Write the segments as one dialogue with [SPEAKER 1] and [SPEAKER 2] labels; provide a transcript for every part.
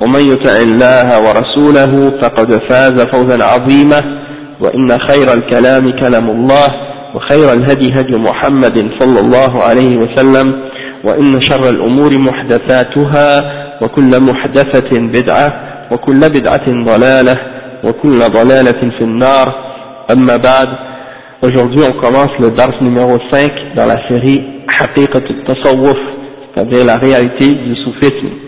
[SPEAKER 1] ومن يطع الله ورسوله فقد فاز فوزا عظيما وإن خير الكلام كلام الله وخير الهدي هدي محمد صلى الله عليه وسلم وإن شر الأمور محدثاتها وكل محدثة بدعة وكل بدعة ضلالة وكل ضلالة في النار أما بعد Aujourd'hui, on commence le dars numéro 5 dans la série Haqiqat al-Tasawwuf, c'est-à-dire la réalité du soufisme.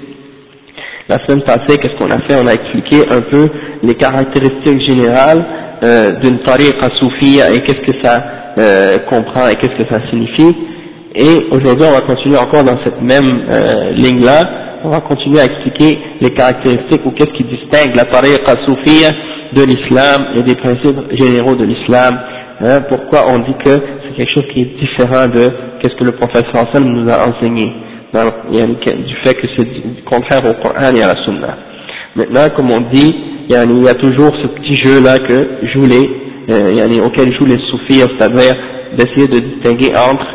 [SPEAKER 1] La semaine passée, qu'est-ce qu'on a fait? On a expliqué un peu les caractéristiques générales euh, d'une tariqa soufia et qu'est-ce que ça euh, comprend et qu'est-ce que ça signifie. Et aujourd'hui, on va continuer encore dans cette même euh, ligne-là. On va continuer à expliquer les caractéristiques ou qu'est-ce qui distingue la tariqa soufia de l'islam et des principes généraux de l'islam. Hein, pourquoi on dit que c'est quelque chose qui est différent de qu'est-ce que le prophète sallam nous a enseigné? Du fait que c'est contraire au Coran et à la Sunna. Maintenant, comme on dit, il y a toujours ce petit jeu-là que jouent les, euh, auquel jouent les soufis, c'est-à-dire d'essayer de distinguer entre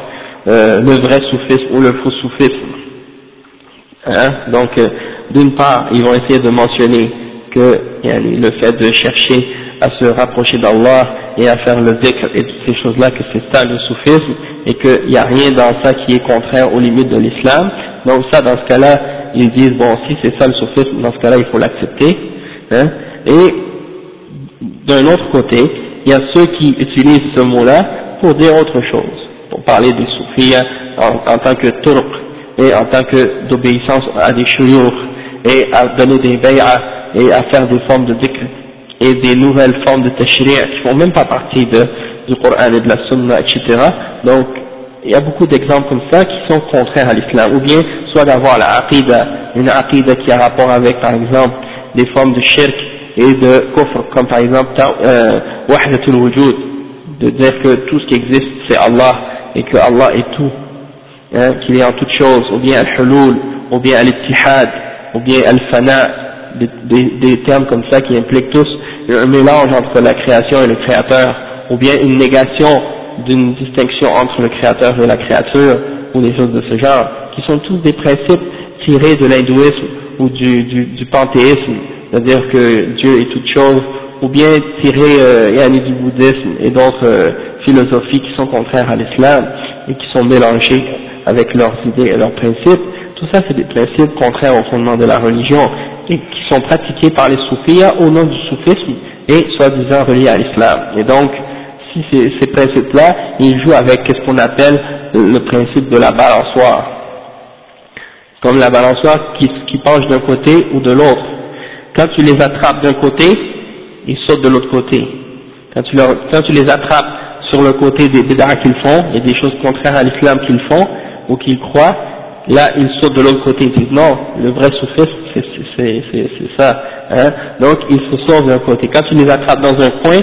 [SPEAKER 1] euh, le vrai soufisme ou le faux soufisme. Hein, donc, euh, d'une part, ils vont essayer de mentionner que le fait de chercher à se rapprocher d'Allah et à faire le dhikr et toutes ces choses-là, que c'est ça le soufisme, et qu'il n'y a rien dans ça qui est contraire aux limites de l'islam. Donc ça, dans ce cas-là, ils disent, bon, si c'est ça le soufisme, dans ce cas-là, il faut l'accepter. Hein. Et d'un autre côté, il y a ceux qui utilisent ce mot-là pour dire autre chose, pour parler des soufis en, tant que turc, et en tant que d'obéissance à des shuyukh, et à donner des bay'ah, et à faire des formes de dhikr et des nouvelles formes de tashri' qui font même pas partie de, du Coran et de la Sunna, etc. Donc, il y a beaucoup d'exemples comme ça qui sont contraires à l'islam, ou bien soit d'avoir la aqidah, une aqidah qui a rapport avec, par exemple, des formes de shirk et de kufr, comme par exemple, euh, wahdatul wujud, de dire que tout ce qui existe c'est Allah, et que Allah est tout, hein, qu'il est en toutes choses, ou bien al-hulul, ou bien al-ittihad, ou bien al-fana, des, des termes comme ça qui impliquent tous un mélange entre la création et le créateur, ou bien une négation d'une distinction entre le créateur et la créature, ou des choses de ce genre, qui sont tous des principes tirés de l'hindouisme ou du, du, du panthéisme, c'est-à-dire que Dieu est toute chose, ou bien tirés euh, du bouddhisme et d'autres euh, philosophies qui sont contraires à l'islam et qui sont mélangées avec leurs idées et leurs principes. Tout ça, c'est des principes contraires au fondement de la religion qui sont pratiqués par les soufis au nom du soufisme et soi-disant reliés à l'islam. Et donc, si ces, ces principes-là, ils jouent avec ce qu'on appelle le principe de la balançoire. Comme la balançoire qui, qui penche d'un côté ou de l'autre. Quand tu les attrapes d'un côté, ils sautent de l'autre côté. Quand tu, leur, quand tu les attrapes sur le côté des bid'ah qu'ils font, et des choses contraires à l'islam qu'ils font, ou qu'ils croient, là ils sautent de l'autre côté, ils disent non, le vrai soufisme c'est ça. Hein. Donc ils se sauvent d'un côté. Quand tu les attrapes dans un coin,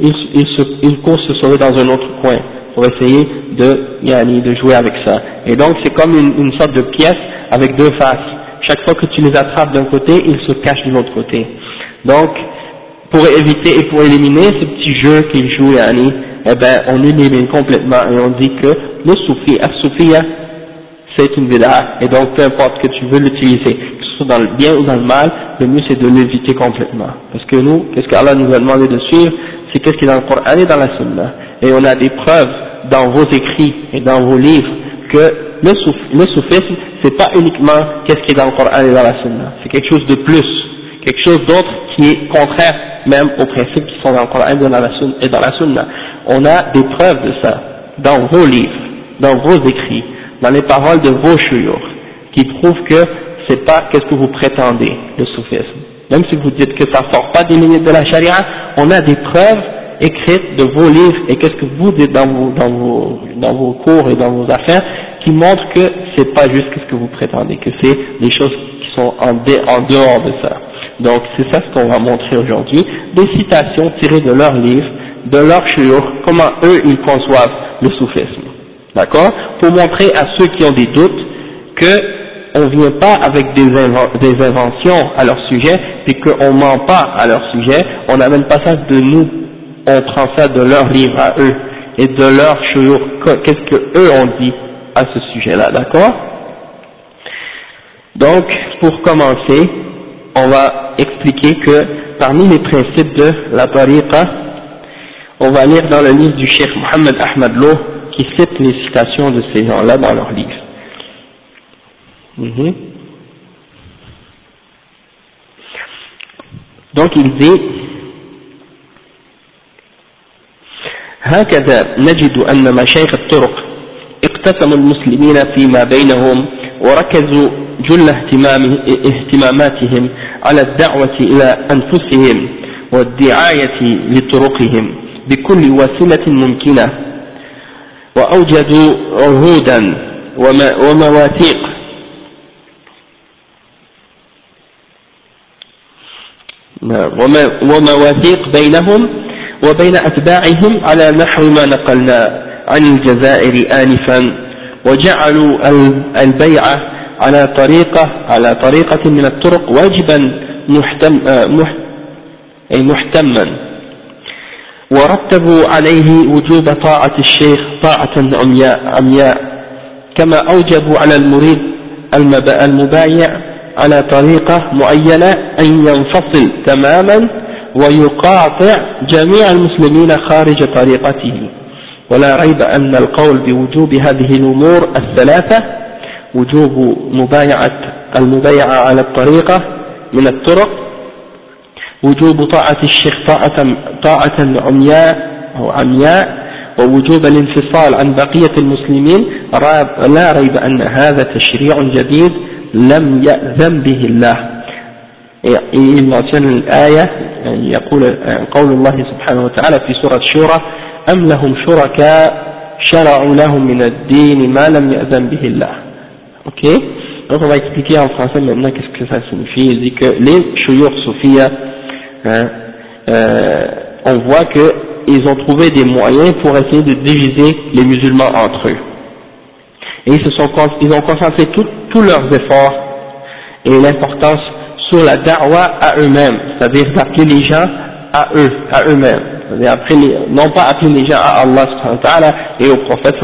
[SPEAKER 1] ils, ils, ils courent se sauver dans un autre coin pour essayer de, de jouer avec ça. Et donc c'est comme une, sorte de pièce avec deux faces. Chaque fois que tu les attrapes d'un côté, ils se cachent de l'autre côté. Donc, pour éviter et pour éliminer ce petit jeu qu'ils jouent, yani, eh ben, on élimine complètement et on dit que le soufi, as-soufiya, c'est une bid'a, et donc peu importe que tu veux l'utiliser, ce soit dans le bien ou dans le mal, le mieux c'est de l'éviter complètement. Parce que nous, qu'est-ce qu'Allah nous a demandé de suivre, c'est qu'est-ce qui est dans le Coran et dans la Sunna? Et on a des preuves dans vos écrits et dans vos livres que le, souf, le c'est pas uniquement qu'est-ce qui est dans le Coran et dans la Sunna, c'est quelque chose de plus, quelque chose d'autre qui est contraire même aux principes qui sont dans le Coran et dans la Sunna. On a des preuves de ça dans vos livres, dans vos écrits, dans les paroles de vos chouyours, qui prouvent que c'est pas qu'est-ce que vous prétendez, le soufisme. Même si vous dites que ça sort pas des limites de la charia, on a des preuves écrites de vos livres et qu'est-ce que vous dites dans vos, dans vos, dans vos cours et dans vos affaires qui montrent que c'est pas juste ce que vous prétendez, que c'est des choses qui sont en, en dehors de ça. Donc c'est ça ce qu'on va montrer aujourd'hui, des citations tirées de leurs livres, de leurs chiour, comment eux ils conçoivent le soufisme. D'accord? Pour montrer à ceux qui ont des doutes que on vient pas avec des, inventions à leur sujet, puis qu'on ment pas à leur sujet, on n'amène pas ça de nous, on prend ça de leur livre à eux, et de leur chiour, qu'est-ce que eux ont dit à ce sujet-là, d'accord? Donc, pour commencer, on va expliquer que parmi les principes de la tariqa, on va lire dans le livre du Cheikh Mohammed Ahmad Loh qui cite les citations de ces gens-là dans leur livre. Mhm. Donc il dit هكذا نجد أن مشايخ الطرق اقتسموا المسلمين فيما بينهم وركزوا جل اهتماماتهم على الدعوة إلى أنفسهم والدعاية لطرقهم بكل وسيلة ممكنة وأوجدوا عهودا ومواثيق ومواثيق بينهم وبين أتباعهم على نحو ما نقلنا عن الجزائر آنفا وجعلوا البيعة على طريقة على طريقة من الطرق واجبا محتم محتما. ورتبوا عليه وجوب طاعة الشيخ طاعة عمياء, عمياء كما أوجبوا على المريد المبايع على طريقة معينة أن ينفصل تماما ويقاطع جميع المسلمين خارج طريقته. ولا ريب أن القول بوجوب هذه الأمور الثلاثة وجوب مبايعة المبايعة على الطريقة من الطرق وجوب طاعة الشيخ طاعة, طاعة عمياء أو عمياء ووجوب الانفصال عن بقية المسلمين. لا ريب أن هذا تشريع جديد لم يأذن به الله il mentionne الآية يقول قول الله سبحانه وتعالى في سورة الشورى أم لهم شركاء شرعوا لهم من الدين ما لم يأذن به الله ok donc on va expliquer en français maintenant qu'est-ce que ça signifie il dit que les shuyukh soufia hein, euh, on voit qu'ils ont trouvé des moyens pour essayer de diviser les musulmans entre eux. et ils, se sont, ils ont concentré tous leurs efforts et l'importance sur la da'wa à eux-mêmes, c'est-à-dire d'appeler les gens à eux, à eux-mêmes. non pas appeler les gens à Allah et au prophète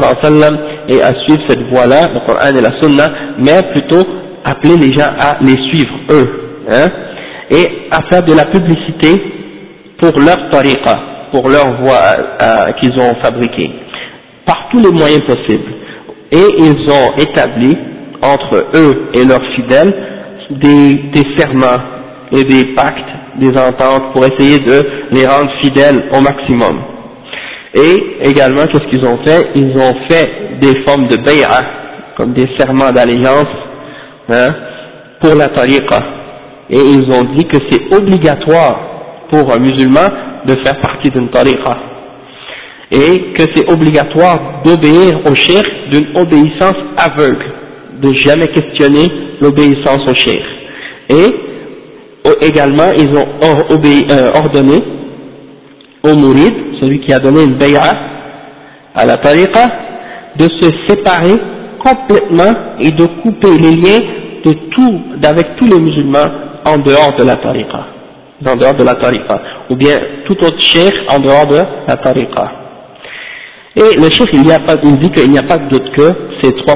[SPEAKER 1] et à suivre cette voie-là, le Coran et la Sunna, mais plutôt appeler les gens à les suivre eux. Hein et à faire de la publicité pour leur tariqa, pour leur voie qu'ils ont fabriquée, par tous les moyens possibles. Et ils ont établi entre eux et leurs fidèles des, serments et des pactes, des ententes pour essayer de les rendre fidèles au maximum. Et également, qu'est-ce qu'ils ont fait? Ils ont fait des formes de bay'a, comme des serments d'allégeance, hein, pour la tariqa. Et ils ont dit que c'est obligatoire pour un musulman de faire partie d'une tariqa et que c'est obligatoire d'obéir au cheikh d'une obéissance aveugle, de jamais questionner l'obéissance au cheikh. Et également, ils ont euh, ordonné au mourid, celui qui a donné une bay'a à la tariqa, de se séparer complètement et de couper les liens de d'avec tous les musulmans en dehors de la tariqa, en dehors de la tariqa, ou bien tout autre cheikh en dehors de la tariqa. Et le cheikh, il, il dit qu'il n'y a pas de doute que ces trois,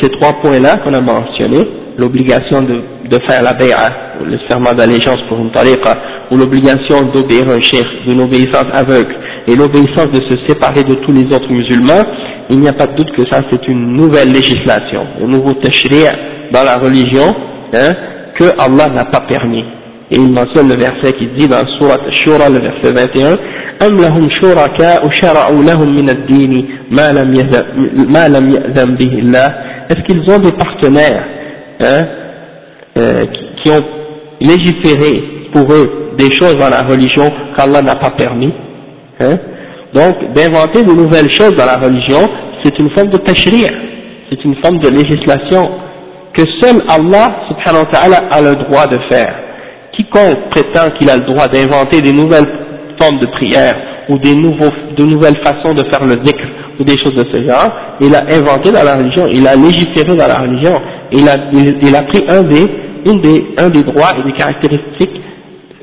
[SPEAKER 1] ces trois points-là qu'on a mentionnés, l'obligation de, de, faire la bay'a, le serment d'allégeance pour une tariqa, ou l'obligation d'obéir un cheikh, d'une obéissance aveugle, et l'obéissance de se séparer de tous les autres musulmans, il n'y a pas de doute que ça c'est une nouvelle législation, un nouveau tashri' dans la religion, hein, que Allah n'a pas permis Et il mentionne le verset qui dit dans Surat Shura, le verset 21, أم لهم شركاء شرعوا لهم من الدين ما لم ما لم يأذن به الله Est-ce qu'ils ont des partenaires hein, euh, qui, qui ont légiféré pour eux des choses dans la religion qu'Allah n'a pas permis hein Donc d'inventer de nouvelles choses dans la religion, c'est une forme de tashri' c'est une forme de législation que seul Allah subhanahu wa ta'ala a le droit de faire. Quiconque prétend qu'il a le droit d'inventer des nouvelles formes de prière ou des nouveaux, de nouvelles façons de faire le dhikr ou des choses de ce genre, il a inventé dans la religion, il a légiféré dans la religion, il a, il, a pris un des, une des, un des droits et des caractéristiques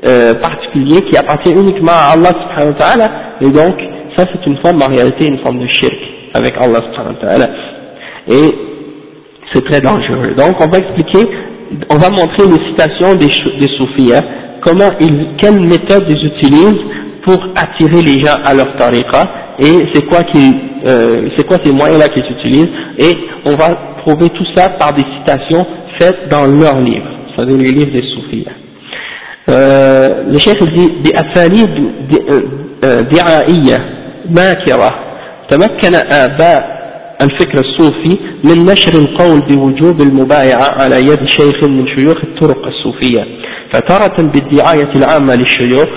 [SPEAKER 1] euh, particuliers qui appartiennent uniquement à Allah subhanahu wa ta'ala, et donc ça c'est une forme en réalité, une forme de shirk avec Allah subhanahu wa ta'ala et c'est très dangereux. Donc on va expliquer, on va montrer les citations des, des soufis, hein. comment ils, quelle méthode ils utilisent pour attirer les gens à leur tariqa et c'est quoi qu'ils, euh, c'est quoi ces moyens-là qu'ils utilisent et on va prouver tout ça par des citations faites dans leurs livres, c'est-à-dire les livres des soufis. Euh, le chef dit بأساليب دعائية ماكرة تمكن آباء الفكر الصوفي من نشر القول بوجوب المبايعة على يد شيخ من شيوخ الطرق الصوفية. فتارة بالدعاية العامة للشيوخ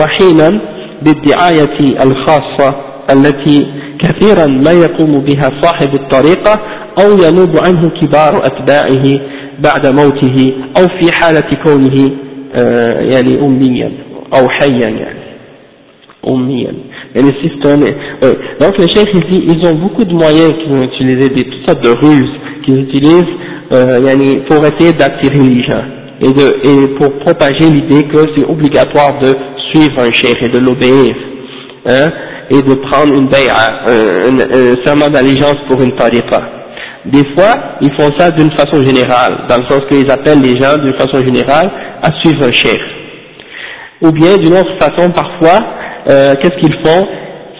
[SPEAKER 1] وحينا بالدعاية الخاصة التي كثيرا ما يقوم بها صاحب الطريقة أو ينوب عنه كبار أتباعه بعد موته أو في حالة كونه آه، يعني أميا أو حيا يعني أميا. Donc le chef il dit ils ont beaucoup de moyens qu'ils ont utilisé, des, toutes sortes de ruses qu'ils utilisent euh, pour essayer d'attirer les gens et, et pour propager l'idée que c'est obligatoire de suivre un chef et de l'obéir hein, et de prendre une bay'a, un, un, serment d'allégeance pour une tariqa. Des fois, ils font ça d'une façon générale, dans le sens qu'ils appellent les gens d'une façon générale à suivre un chef. Ou bien d'une autre façon, parfois, euh, qu'est-ce qu'ils font?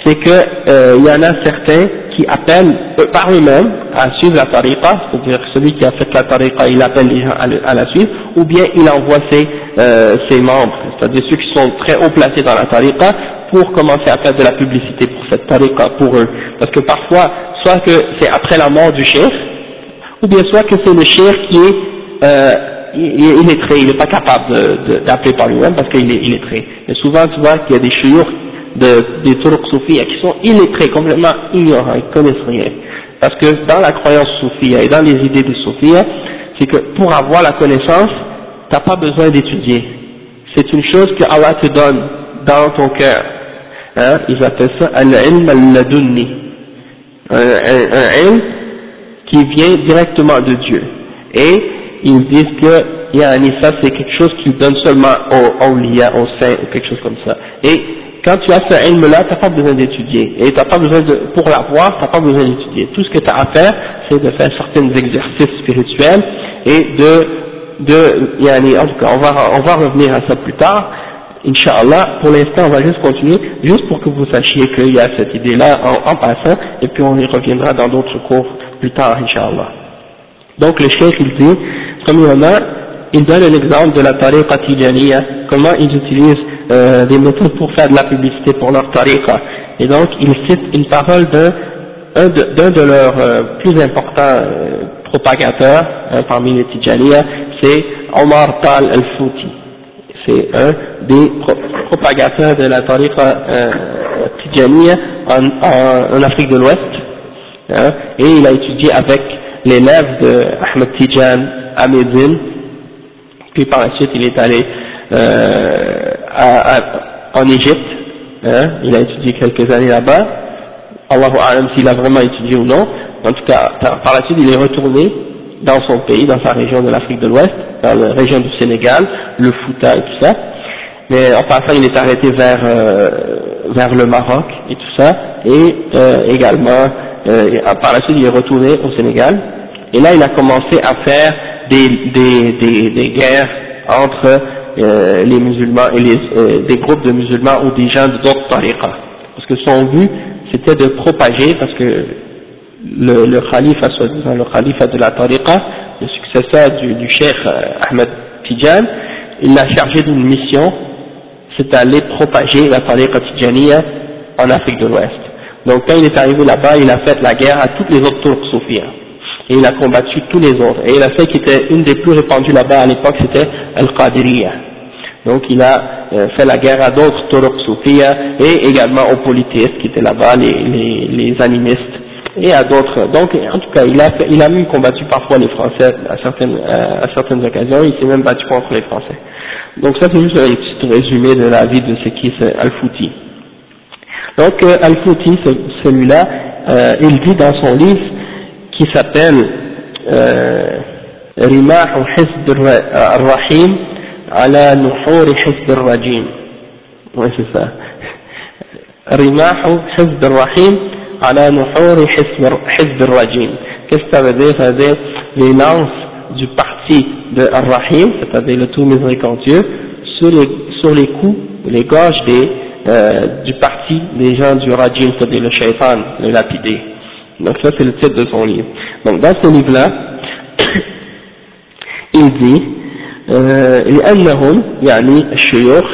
[SPEAKER 1] C'est qu'il euh, y en a certains qui appellent euh, par eux-mêmes à suivre la tariqa, c'est-à-dire celui qui a fait la tariqa, il appelle les gens à, la suivre, ou bien il envoie ses, euh, ses membres, c'est-à-dire ceux qui sont très haut placés dans la tariqa, pour commencer à faire de la publicité pour cette tariqa, pour eux. Parce que parfois, soit que c'est après la mort du chef, ou bien soit que c'est le chef qui est il, est très, il n'est pas capable d'appeler par lui-même parce qu'il est illettré. Mais souvent, tu vois qu'il y a des de, des Turcs soufis qui sont illettrés, complètement ignorants, ils connaissent rien. Parce que dans la croyance soufie et dans les idées des soufis, c'est que pour avoir la connaissance, tu n'as pas besoin d'étudier. C'est une chose que Allah te donne dans ton cœur. Hein, ils appellent ça al-ilm al-ladunni. Un, un, ilm qui vient directement de Dieu. Et ils disent que yani, ça c'est quelque chose qu'ils donnent seulement aux awliya, aux saints, ou quelque chose comme ça. Et quand tu as ce ilm-là, tu n'as pas besoin d'étudier. Et t'as pas besoin de, pour l'avoir, tu n'as pas besoin d'étudier. Tout ce que tu as à faire, c'est de faire certains exercices spirituels et de, de, yani, en tout cas, on va, on va revenir à ça plus tard. Inch'Allah, pour l'instant, on va juste continuer, juste pour que vous sachiez qu'il y a cette idée-là en, en, passant, et puis on y reviendra dans d'autres cours plus tard, Inch'Allah. Donc le cheikh, il dit, premièrement, il donne un exemple de la tariqa tijaniya, comment ils utilisent euh, des méthodes pour faire de la publicité pour leur tariqa. Et donc, il cite une parole d'un de, de, leurs euh, plus importants euh, propagateurs hein, parmi les Tijaniya, c'est Omar Tal al-Fouti. C'est un des propagateurs de la tariqa euh, Tijaniya en, en, Afrique de l'Ouest. Hein, et il a étudié avec l'élève de Ahmed Tijan, Ahmedine, puis par la suite il est allé euh, à, à, en Égypte, hein, il a étudié quelques années là-bas, Allahu Alam s'il a vraiment étudié ou non, en tout cas par la suite il est retourné dans son pays, dans sa région de l'Afrique de l'Ouest, dans la région du Sénégal, le Fouta et tout ça, mais en passant il est arrêté vers, euh, vers le Maroc et tout ça, et euh, également par la suite il est retourné au Sénégal, et là il a commencé à faire des, des, des, des guerres entre euh, les musulmans et les, euh, des groupes de musulmans ou des gens d'autres tariqas. Parce que son but, c'était de propager, parce que le, le soi-disant le khalifa de la tariqa, le successeur du, du cheikh euh, Ahmed Tijan, il l'a chargé d'une mission, c'est d'aller propager la tariqa Tijaniya en Afrique de l'Ouest. Donc quand il est arrivé là-bas, il a fait la guerre à toutes les autres Turcs soufiens. Et il a combattu tous les autres. Et la fait qui était une des plus répandues là-bas à l'époque, c'était Al-Qadiriyya. Donc il a euh, fait la guerre à d'autres soufis et également aux politistes qui étaient là-bas, les, les, les, animistes et à d'autres. Donc en tout cas, il a, il a même combattu parfois les Français à certaines, euh, à certaines occasions, il s'est même battu contre les Français. Donc ça c'est juste un petit résumé de la vie de ce qui est Al-Fouti. Donc euh, Al-Fouti, celui-là, il dit dans son livre qui s'appelle euh, Rimah ou al-Rahim ala Nuhur Hizb al-Rajim. Oui, c'est ça. Rimah ou Hizb al-Rahim ala Nuhur Hizb al-Rajim. Qu'est-ce que ça veut dire? Ça veut dire les lances du parti de Ar-Rahim, c'est-à-dire le tout miséricordieux, sur les, sur les coups, les gorges des, euh, du parti des gens du Rajim, c'est-à-dire le shaitan, le lapidé. Donc ça c'est le titre de son livre. Donc dans ce livre là il dit لأنهم يعني الشيوخ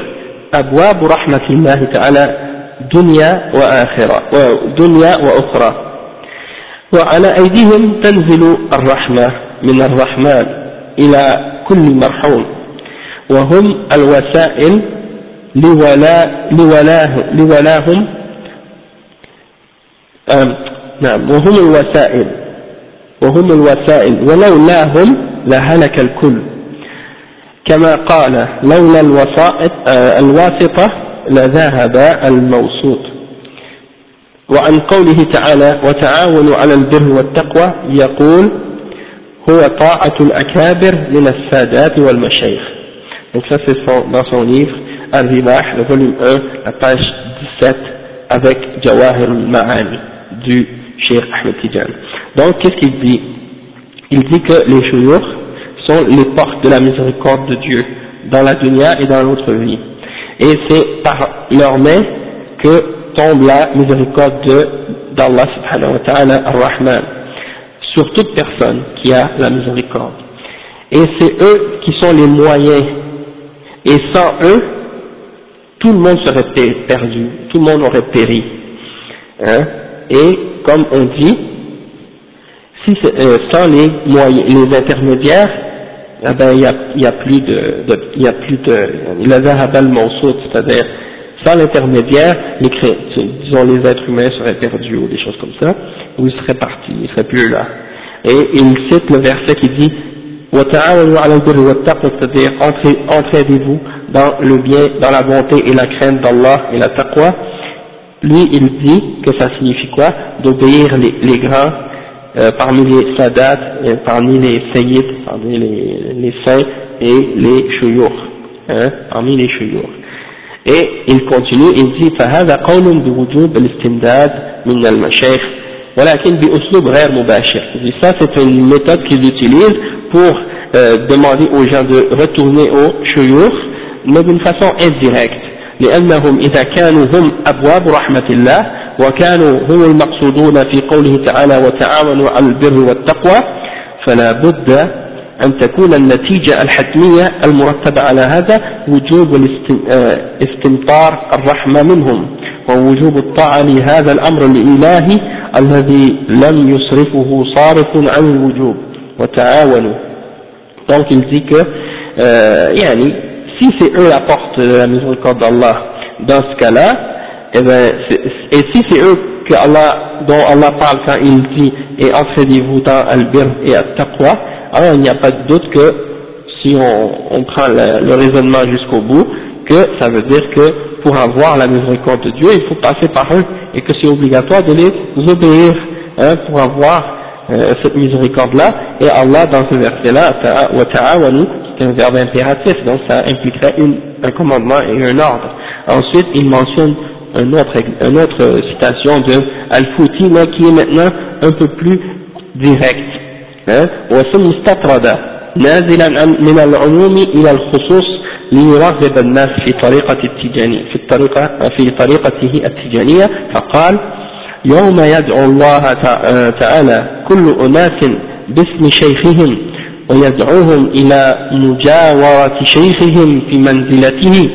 [SPEAKER 1] أبواب رحمة الله تعالى دنيا وآخرة ودنيا وأخرى. وعلى أيديهم تنزل الرحمة من الرحمن إلى كل مرحوم. وهم الوسائل لولا لولاه لولاهم نعم وهم الوسائل وهم الوسائل ولولاهم لهلك الكل. كما قال لولا الوسائط الواسطة لذهب الموسوط. وعن قوله تعالى وتعاونوا على البر والتقوى يقول هو طاعة الأكابر من السادات والمشايخ. Donc ça c'est dans son livre Al-Ribah, le volume 1, la page 17 avec Jawahir al-Ma'ani du Cheikh Ahmed. Donc qu'est-ce qu'il dit? Il dit que les chouyours sont les portes de la miséricorde de Dieu dans la dunya et dans l'autre vie. Et c'est par leur main que tombe la miséricorde d'Allah subhanahu wa ta'ala ar-Rahman sur toute personne qui a la miséricorde. Et c'est eux qui sont les moyens. Et sans eux, tout le monde serait perdu, tout le monde aurait péri. Hein? Et comme on dit, si euh, sans les moyens, les intermédiaires, eh ben, il n'y a, y a, plus de, il y a plus de, Habal c'est-à-dire, sans l'intermédiaire, les disons les êtres humains seraient perdus ou des choses comme ça, ou ils seraient partis, ils seraient plus là. Et il cite le verset qui dit, c'est-à-dire entraidez-vous dans le bien, dans la bonté et la crainte d'Allah et la taqwa Lui, il dit que ça signifie quoi D'obéir les, les grands euh, parmi les sadat, euh, parmi les sayyids, parmi les, les saints et les chouyours, hein, parmi les chouyours. Et il continue, il dit فهذا قول بوجوب الاستمداد من المشايخ ولكن بأسلوب غير مباشر. Ça c'est une méthode qu'ils utilisent pour euh, demander aux gens de retourner aux chouyours, mais d'une façon indirecte. لأنهم إذا كانوا هم أبواب رحمة الله وكانوا هم المقصودون في قوله تعالى وتعاونوا على البر والتقوى فلا بد أن تكون النتيجة الحتمية المرتبة على هذا وجوب استمطار الرحمة منهم ووجوب الطاعة لهذا الأمر الإلهي الذي لم يصرفه صارف عن الوجوب. وتعاونوا. Donc il dit que euh, yani, si c'est eux la porte de la miséricorde d'Allah? Dans ce cas-là et, ben, et si c'est eux dont Allah parle quand il dit et entraînez-vous dans al-bir et al-taqwa, alors il n'y a pas de doute que si on, prend le, raisonnement jusqu'au bout, que ça veut dire que pour avoir la miséricorde de Dieu, il faut passer par eux et que c'est obligatoire de les obéir hein, pour avoir euh, cette miséricorde-là. Et Allah, dans ce verset-là, c'est un verbe impératif, donc ça impliquerait une, un commandement et un ordre. Ensuite, il mentionne une autre, une autre citation de Al-Fouti, qui est maintenant un peu plus direct. Hein? وسم استطرد نازلا من العموم إلى الخصوص ليرغب الناس في طريقة التجاني في الطريقة في طريقته التجانية فقال يوم يدعو الله تعالى كل أناس باسم شيخهم ويدعوهم إلى مجاورة شيخهم في منزلته.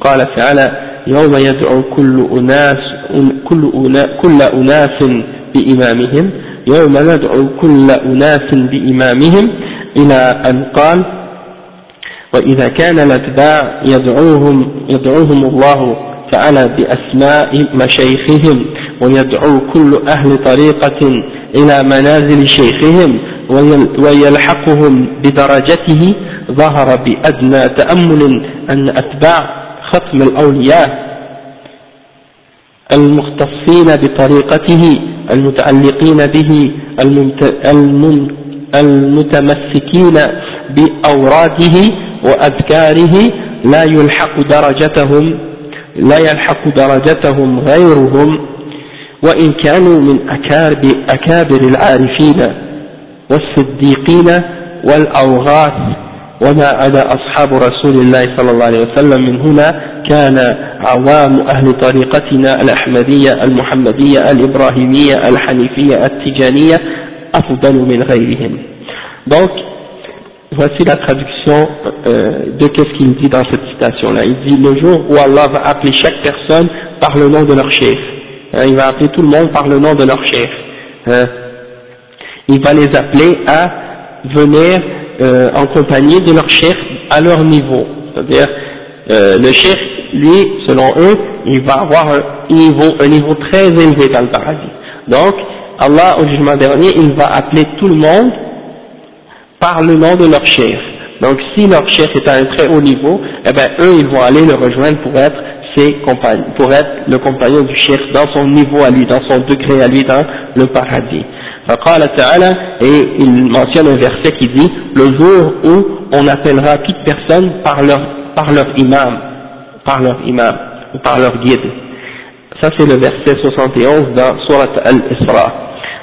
[SPEAKER 1] قال تعالى يوم يدعو كل أناس كل, أنا كل أناس بإمامهم. يوم ندعو كل أناس بإمامهم إلى أن قال وإذا كان الأتباع يدعوهم, يدعوهم الله تعالى بأسماء مشايخهم ويدعو كل أهل طريقة إلى منازل شيخهم ويلحقهم بدرجته ظهر بأدنى تأمل أن أتباع ختم الأولياء المختصين بطريقته المتعلقين به المتمسكين بأوراده وأذكاره لا يلحق درجتهم لا يلحق درجتهم غيرهم وإن كانوا من أكابر, العارفين. والصديقين والأوغاث وما عدا أصحاب رسول الله صلى الله عليه وسلم من هنا كان عوام أهل طريقتنا الأحمدية المحمدية الإبراهيمية الحنيفية التجانية أفضل من غيرهم donc voici la traduction euh, de qu'est-ce qu'il dit dans cette citation-là. Il dit le jour où Allah va appeler chaque personne par le nom de leur chef. Hein, il va appeler tout le monde par le nom de leur chef. Hein. Il va les appeler à venir euh, en compagnie de leur chef à leur niveau. C'est-à-dire, euh, le chef, lui, selon eux, il va avoir un niveau, un niveau très élevé dans le paradis. Donc, Allah, au jugement dernier, il va appeler tout le monde par le nom de leur chef. Donc si leur chef est à un très haut niveau, eh bien eux ils vont aller le rejoindre pour être ses pour être le compagnon du chef dans son niveau à lui, dans son degré à lui dans le paradis et il mentionne un verset qui dit le jour où on appellera toute personne par leur par leur imam, par leur imam ou par leur guide. Ça c'est le verset 71 dans Surat al-Isra.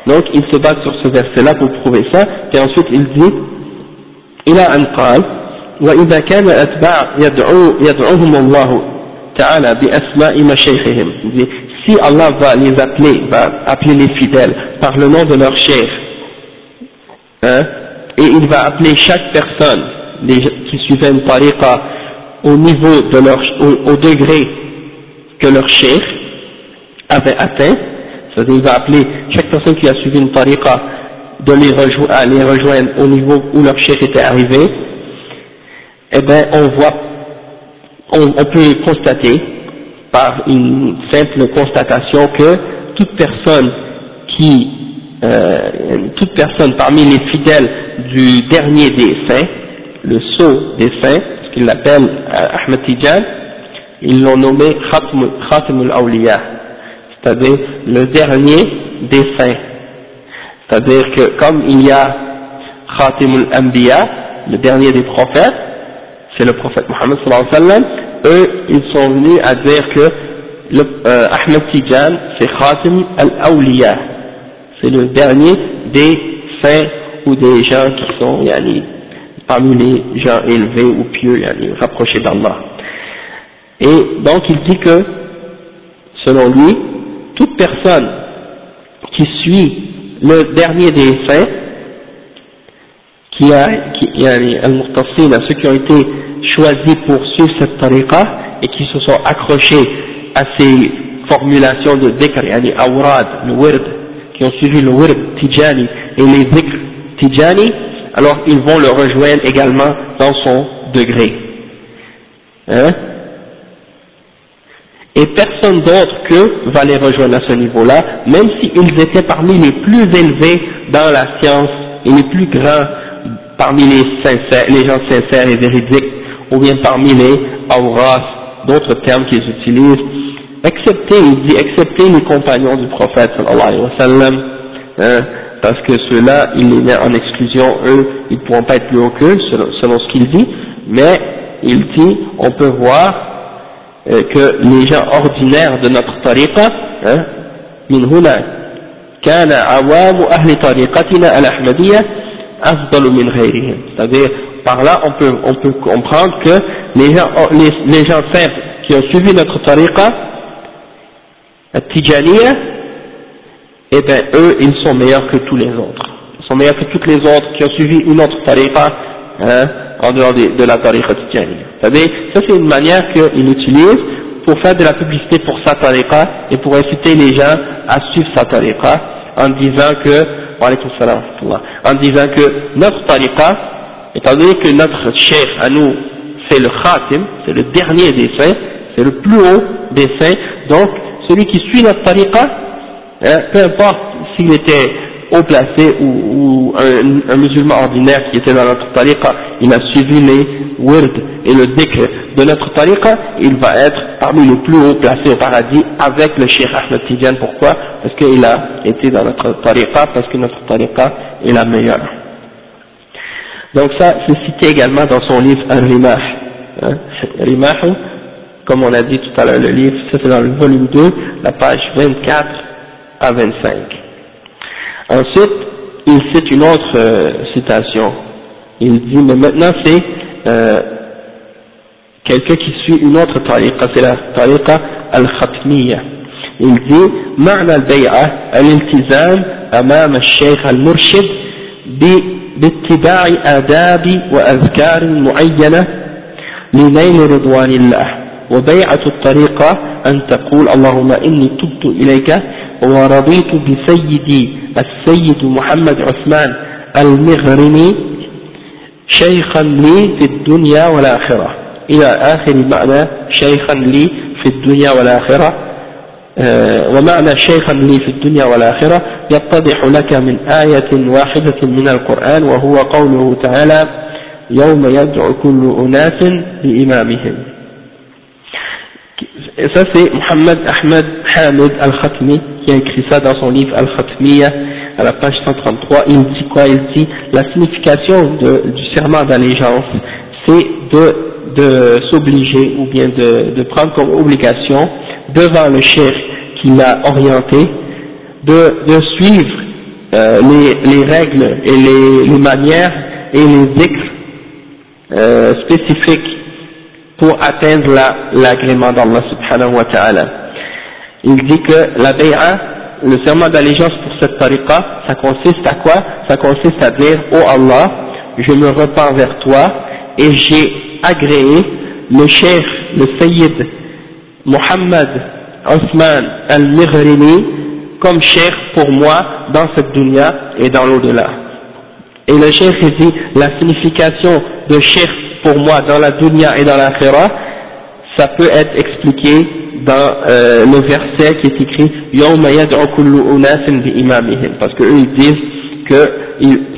[SPEAKER 1] Donc il se base sur ce verset-là pour prouver ça, et ensuite il dit إلى أن قال وإذا كان الأتباع يدعو يدعوهم الله تعالى بأسماء مشايخهم si Allah va les appeler, va appeler les fidèles par le nom de leur chef, hein, et il va appeler chaque personne qui suivait une tariqa au niveau de leur, au, au degré que leur chef avait atteint, c'est-à-dire il va appeler chaque personne qui a suivi une tariqa de les, rejoindre, les rejoindre au niveau où leur chef était arrivé, eh bien on voit, on peut constater par une simple constatation que toute personne qui, euh, toute personne parmi les fidèles du dernier des saints, le sceau des saints, ce qu'ils l'appellent euh, Ahmed Tijan, ils l'ont nommé Khatim al-Awliya, c'est-à-dire le dernier des saints. C'est-à-dire que comme il y a Khatim al-Anbiya, le dernier des prophètes, c'est le prophète Mohammed sallallahu alayhi wa sallam, eux, ils sont venus à dire que le, euh, Ahmed Tijan, c'est Khatim al-Awliya. C'est le dernier des saints ou des gens qui sont yani, parmi les gens élevés ou pieux, yani, rapprochés d'Allah. Et donc il dit que, selon lui, toute personne qui suit le dernier des saints, qui a, qui, yani, al ceux qui ont choisis pour suivre cette tariqa et qui se sont accrochés à ces formulations de dhikr, yani awrad, le wird, qui ont suivi le wird tijani et les dhikr tijani, alors ils vont le rejoindre également dans son degré. Hein? Et personne d'autre que va les rejoindre à ce niveau-là, même s'ils étaient parmi les plus élevés dans la science et les plus grands parmi les gens sincères et véridiques ou bien parmi les auras, d'autres termes qu'ils utilisent, excepté, il dit, excepté les compagnons du prophète sallallahu alayhi wa sallam, hein, parce que ceux-là, il les met en exclusion, eux, ils ne pourront pas être plus haut qu'eux, selon, ce qu'il dit, mais il dit, on peut voir euh, que les gens ordinaires de notre tariqa, hein, من هنا كان عوام أهل طريقتنا الأحمدية أفضل من غيرهم c'est-à-dire par là, on peut, comprendre que les gens, les, simples qui ont suivi notre tariqa, Tijaniya, eh bien, eux, ils sont meilleurs que tous les autres. sont meilleurs que toutes les autres qui ont suivi une autre tariqa, hein, en dehors de, la tariqa tijani. Ça c'est une manière qu'il utilise pour faire de la publicité pour sa tariqa et pour inciter les gens à suivre sa tariqa en disant que, en disant que notre tariqa, étant donné que notre cheikh à nous, c'est le khatim, c'est le dernier des saints, c'est le plus haut des saints, donc celui qui suit notre tariqa, hein, peu importe s'il était haut placé ou, un, musulman ordinaire qui était dans notre tariqa, il a suivi les wird et le dhikr de notre tariqa, il va être parmi les plus hauts placés au paradis avec le Cheikh Ahmed. Pourquoi? Parce qu'il a été dans notre tariqa, parce que notre tariqa est la meilleure. Donc ça, c'est cité également dans son livre Al-Rimah. Hein, Rimah, comme on a dit tout à l'heure, le livre, ça c'est dans le volume 2, la page 24 à 25. Ensuite, il cite une autre euh, citation. Il dit, mais maintenant c'est euh, quelqu'un qui suit une autre tariqa, c'est la tariqa al-khatmiyya. Il dit, معنى البيعة الالتزام أمام الشيخ المرشد باتباع آداب وأذكار معينة لنيل رضوان الله. وبيعة الطريقة أن تقول اللهم إني تبت إليك ورضيت بسيدي السيد محمد عثمان المغرمي شيخا لي في الدنيا والآخرة. إلى آخر معنى شيخا لي في الدنيا والآخرة. ومعنى شيخا لي في الدنيا والآخرة يتضح لك من آية واحدة من القرآن وهو قوله تعالى يوم يدعو كل أناس بإمامهم Et ça c'est Mohamed Ahmed Hamid Al-Khatmi qui a écrit ça dans son livre Al-Khatmiya à la page 133. Il dit quoi Il dit la signification de, du serment d'allégeance, c'est de, de s'obliger ou bien de, de, prendre comme obligation devant le chef qui l'a orienté de, de suivre euh, les, les, règles et les, les, manières et les dhikr euh, spécifiques pour atteindre l'agrément d'Allah subhanahu wa ta'ala. Il dit que la bay'a, le serment d'allégeance pour cette tariqa, ça consiste à quoi? Ça consiste à dire, oh Allah, je me repens vers toi et j'ai agréé le chef, le Sayyid Muhammad Osman al-Mighrini comme chef pour moi dans cette dunya et dans l'au-delà. Et le chef dit, la signification de chef pour moi dans la dunya et dans l'akhira, ça peut être expliqué dans euh, le verset qui est écrit parce que eux ils disent que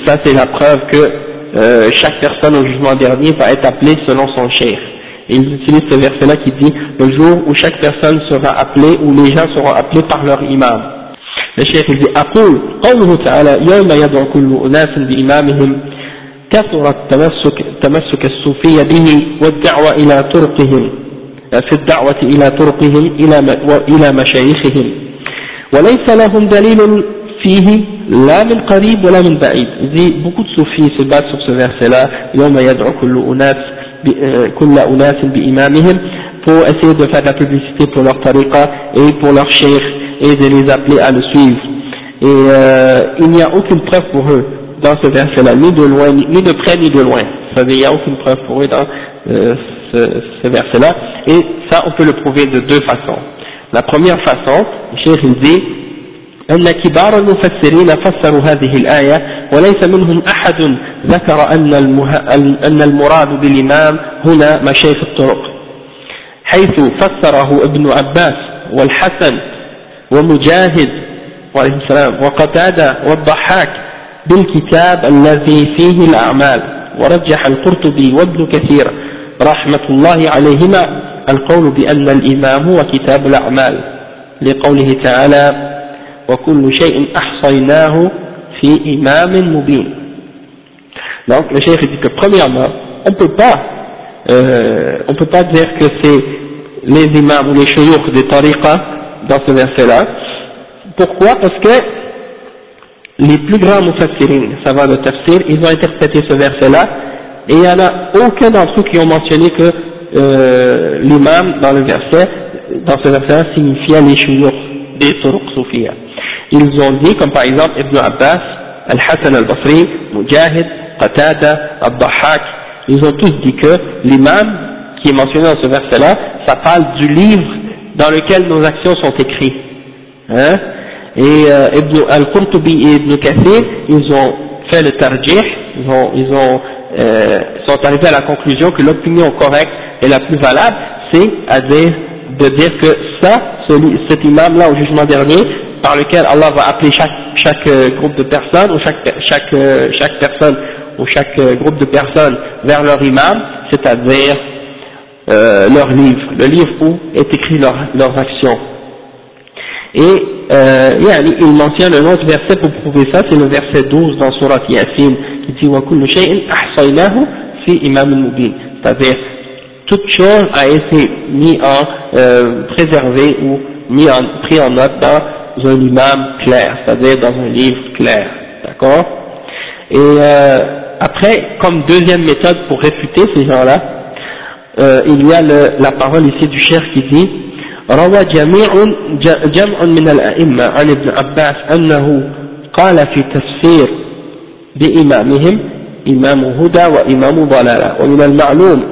[SPEAKER 1] ça c'est la preuve que euh, chaque personne au jugement dernier va être appelée selon son chef. ils utilisent ce verset-là qui dit le jour où chaque personne sera appelée, où les gens seront appelés par leur imam. Le chef il dit أقول قوله تعالى يوم يدعو كل أناس بإمامهم كثر التمسك تمسك الصوفية به والدعوة إلى طرقهم في الدعوة إلى طرقهم إلى إلى مشايخهم وليس لهم دليل فيه لا من قريب ولا من بعيد dit beaucoup de soufis se battent sur ce verset-là يوم يدعو كل أناس كل أناس بإمامهم pour essayer de faire de la publicité pour leur tariqa et pour leur cheikh et de les appeler à le suivre et euh, il n'y a aucune preuve pour eux dans ce verset-là, ni de loin, ni, de près, ni de loin. Ça il n'y a aucune preuve pour eux dans euh, ce, ce verset-là. Et ça, on peut le prouver de deux façons. La première façon, le Cheikh dit, أن كبار المفسرين فسروا هذه الآية وليس منهم أحد ذكر أن. أن المراد بالإمام هنا مشايخ الطرق حيث فسره ابن عباس والحسن ومجاهد السلام وقتادة والضحاك بالكتاب الذي فيه الأعمال ورجح القرطبي وابن كثير رحمة الله عليهما القول بأن الإمام هو كتاب الأعمال لقوله تعالى وكل شيء أحصيناه في إمام مبين donc le chef dit que premièrement on peut pas euh, on peut pas dire que c'est les imams ou les shuyukh des tariqas dans ce verset là pourquoi parce que les plus grands mufassirin, savants de tafsir, ils ont interprété ce verset-là, et il n'y en a aucun d'entre eux qui ont mentionné que euh, l'imam dans le verset, dans ce verset-là, signifiait les shuyukh des turuq soufiyya. Ils ont dit, comme par exemple Ibn Abbas Al-Hassan al-Basri, Mujahid, Qatada, Abdahak, ils ont tous dit que l'imam qui est mentionné dans ce verset-là, ça parle du livre dans lequel nos actions sont écrites. Hein? Et euh, Ibn al-Qurtubi et Ibn Kathir, ils ont fait le tarjih, ils, ont, ils ont, euh, sont arrivés à la conclusion que l'opinion correcte et la plus valable, c'est à dire de dire que ça, cet imam-là au jugement dernier, par lequel Allah va appeler chaque, chaque euh, groupe de personnes ou chaque, chaque, euh, chaque personne ou chaque euh, groupe de personnes vers leur imam, c'est-à-dire euh, leur livre, le livre où est écrit leur, leurs actions. Et euh, il mentionne un autre verset pour prouver ça, c'est le verset 12 dans Surat Yasin qui dit C'est-à-dire, toute chose a été mise en euh, préservée ou mis en, pris en note dans un imam clair, c'est-à-dire dans un livre clair. D'accord Et euh, après, comme deuxième méthode pour réfuter ces gens-là, euh, il y a le, la parole ici du cher qui dit روى جميع جمع من الأئمة عن ابن عباس أنه قال في تفسير بإمامهم إمام هدى وإمام ضلالة ومن المعلوم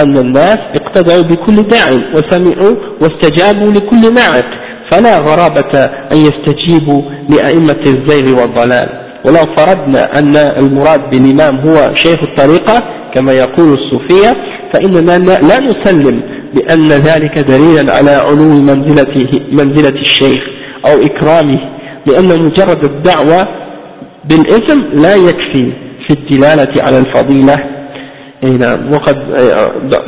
[SPEAKER 1] أن الناس اقتدعوا بكل داع وسمعوا واستجابوا لكل ناعق فلا غرابة أن يستجيبوا لأئمة الزيغ والضلال. ولو فرضنا أن المراد بالإمام هو شيخ الطريقة كما يقول الصوفية فإننا لا نسلم بأن ذلك دليلا على علو منزلته منزلة الشيخ أو إكرامه لأن مجرد الدعوة بالاسم لا يكفي في الدلالة على الفضيلة. وقد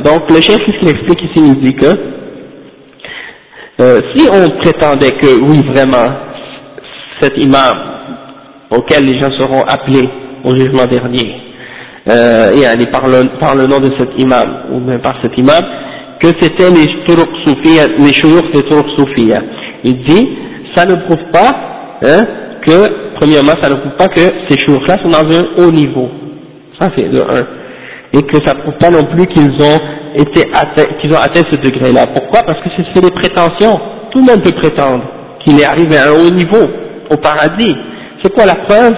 [SPEAKER 1] donc le chef qu'il explique ici il dit que euh, si on prétendait que oui vraiment cet imam auquel les gens seront appelés au jugement dernier euh, par, le, par le nom de cet imam, ou même par cet imam, que c'était les turuq soufia, les shuyukh des turuq soufia. Il dit, ça ne prouve pas, hein, que, premièrement, ça ne prouve pas que ces shuyukh-là sont dans un haut niveau. Ça c'est de un. Et que ça ne prouve pas non plus qu'ils ont été atteints, qu'ils ont atteint ce degré-là. Pourquoi? Parce que c'est des prétentions. Tout le monde peut prétendre qu'il est arrivé à un haut niveau, au paradis. C'est quoi la preuve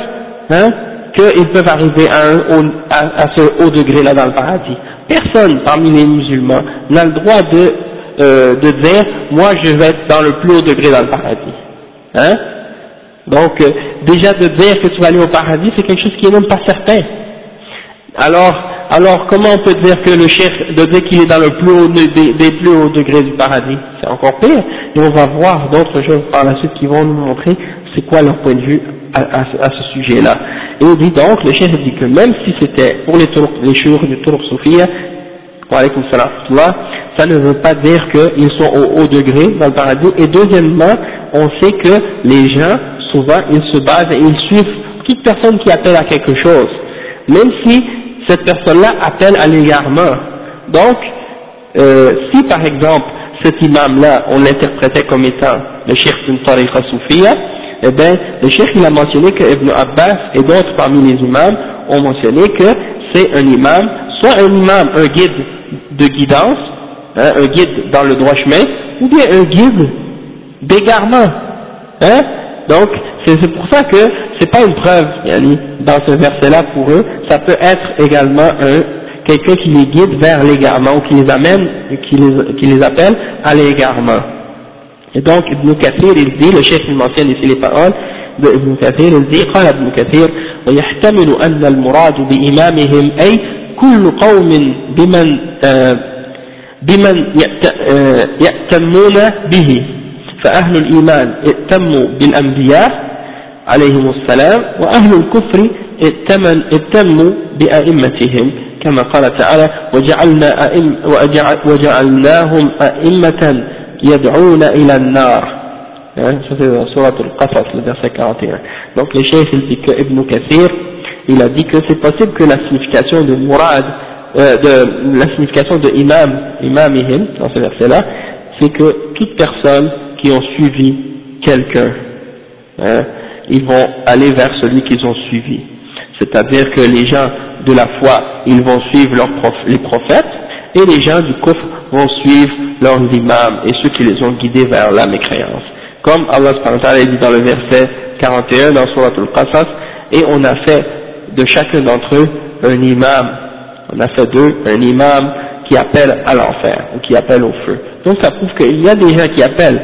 [SPEAKER 1] hein qu'ils peuvent arriver à, un, à, ce haut degré-là dans le paradis? Personne parmi les musulmans n'a le droit de, euh, de dire moi je vais être dans le plus haut degré dans le paradis. Hein? Donc euh, déjà de dire que tu vas aller au paradis, c'est quelque chose qui n'est même pas certain. Alors, alors comment on peut dire que le chef de dire qu'il est dans le plus haut des, plus hauts degrés du paradis C'est encore pire. Et on va voir d'autres choses par la suite qui vont nous montrer c'est quoi leur point de vue à, ce sujet-là. Et il dit donc, le chef dit que même si c'était pour les, les chouurs du tour Sophia, ça ne veut pas dire qu'ils sont au haut degré dans le paradis. Et deuxièmement, on sait que les gens, souvent, ils se basent et ils suivent toute personne qui appelle à quelque chose, même si cette personne-là appelle à l'égarement. Donc, euh, si par exemple, cet imam-là, on l'interprétait comme étant le chef d'une tariqa soufia, eh bien, le chef il a mentionné que Ibn Abbas et d'autres parmi les imams ont mentionné que c'est un imam, soit un imam, un guide de guidance, hein, un guide dans le droit chemin, ou bien un guide d'égarement. Hein Donc, c'est pour ça que c'est pas une preuve, yani, dans ce verset-là pour eux, ça peut être également un quelqu'un qui les guide vers l'égarement, ou qui les amène, qui les, qui les appelle à l'égarement. Et donc, Ibn Kathir, il dit, le chef il mentionne ici les paroles de Ibn Kathir, il dit, قال ابن كثير ويحتمل أن المراد بإمامهم أي كل قوم بمن بمن يأتمون به فأهل الإيمان ائتموا بالأنبياء عليهم السلام وأهل الكفر ائتموا بأئمتهم كما قال تعالى وجعلنا أئم وجعلناهم أئمة يدعون إلى النار hein, ça c'est dans Surat al-Qasas, le verset 41 donc le chef il dit que Ibn Kathir il a dit que c'est possible que la signification de Murad euh, de la signification de imam imamihim dans ce verset là c'est que toute personne qui ont suivi quelqu'un hein, ils vont aller vers celui qu'ils ont suivi c'est-à-dire que les gens de la foi ils vont suivre les prophètes et les gens du kufr vont suivre leurs imams et ceux qui les ont guidés vers la mécréance. Comme Allah dit dans le verset 41 dans Surah Al-Qasas, et on a fait de chacun d'entre eux un imam, on a fait d'eux un imam qui appelle à l'enfer, ou qui appelle au feu. Donc ça prouve qu'il y a des gens qui appellent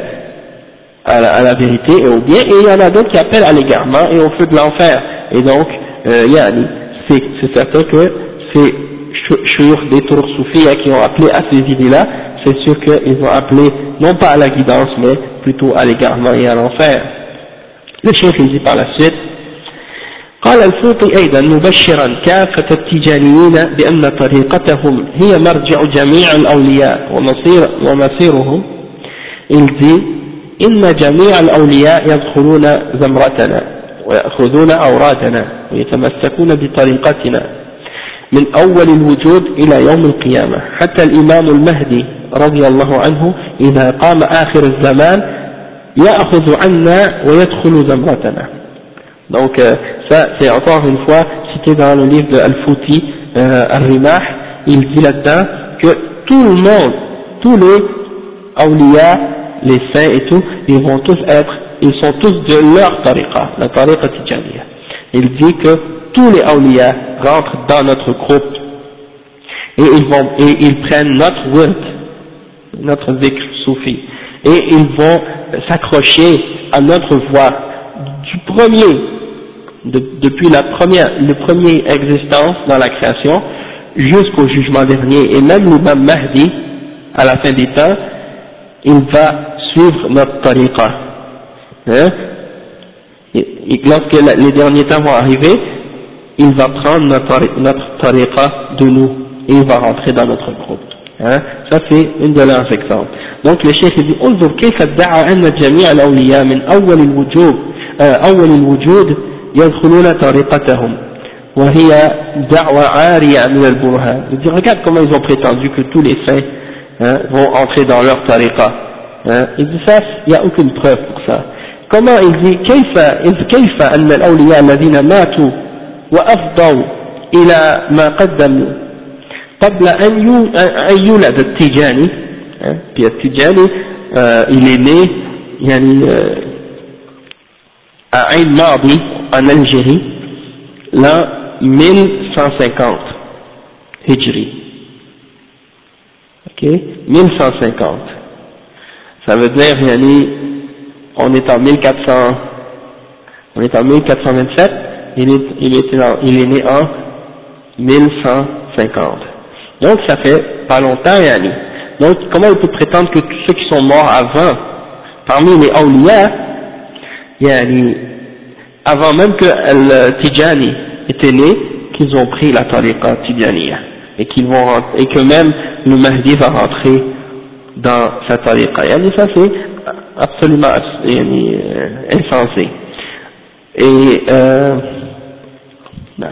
[SPEAKER 1] à la, vérité et au bien, et il y en a d'autres qui appellent à l'égarement et au feu de l'enfer. Et donc, euh, c'est certain que c'est sur des tours soufis qui ont appelé à ces idées-là, c'est sûr qu'ils ont appelé non pas à la guidance, mais plutôt à l'égarement et à l'enfer. Le chef il dit par la suite, قال الفوطي أيضا مبشرا كافة التجانيين بأن طريقتهم هي مرجع جميع الأولياء ومصير ومصيرهم il dit إن جميع الأولياء يدخلون زمرتنا ويأخذون أورادنا ويتمسكون بطريقتنا من أول الوجود إلى يوم القيامة. حتى الإمام المهدي رضي الله عنه إذا قام آخر الزمان يأخذ عنا ويدخل زمرتنا. Donc euh, ça c'est encore une fois cité dans le livre de Al-Fouti euh, Al-Rimah il dit là-dedans que tout le monde tous les awliya les saints et tout ils vont tous être ils sont tous de leur tariqa la tariqa tijaniya. Il dit que tous les awliya rentrent dans notre groupe et ils vont et ils prennent notre word, notre zikr soufi, et ils vont s'accrocher à notre voix du premier, depuis la première, le premier existence dans la création jusqu'au jugement dernier, et même l'imam Mahdi, à la fin des temps, il va suivre notre tariqa. Hein? et lorsque les derniers temps vont arriver, il va prendre notre, notre tariqa de nous et il va rentrer dans notre groupe. Hein? Ça c'est une de leurs exemples. Donc le cheikh dit انظر كيف ادعى أن جميع الأولياء من أول الوجود أول الوجود يدخلون طريقتهم وهي دعوة عارية من البرهان. Il dit regarde comment ils ont prétendu que tous les saints hein, vont entrer dans leur tariqa. Hein? Il dit ça, il n'y a aucune preuve pour ça. Comment il dit كيف كيف أن الأولياء الذين ماتوا وأفضوا إلى ما قدموا قبل أن يولد التيجاني puis التيجاني il est né يعني à Ain Mardi en Algérie l'an 1150 Hijri ok 1150 ça veut dire yani, on est en 1400 on est en 1427 il est, il, était il est né en 1150. Donc ça fait pas longtemps, Yani. Donc comment il peut prétendre que tous ceux qui sont morts avant, parmi les awliya, Yani, avant même que le Tijani était né, qu'ils ont pris la tariqa Tijaniya, et qu'ils vont et que même le Mahdi va rentrer dans sa tariqa. Yani ça c'est absolument euh, insensé. Et euh, non.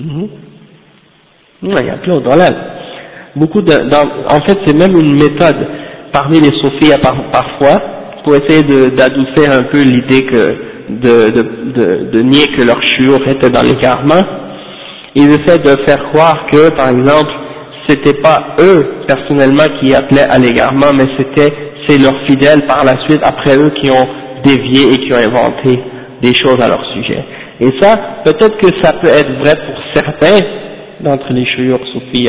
[SPEAKER 1] Mhm. Il y a plein de Beaucoup de, en fait, c'est même une méthode parmi les sophis parfois pour essayer d'adoucir un peu l'idée que de, de, de, nier que leur chiour était dans l'égarement. Ils essaient de faire croire que, par exemple, c'était pas eux personnellement qui appelaient à l'égarement, mais c'était c'est leurs fidèles par la suite après eux qui ont dévié et qui ont inventé des choses à leur sujet. Et ça, peut-être que ça peut être vrai pour certains d'entre les chouyours soufis,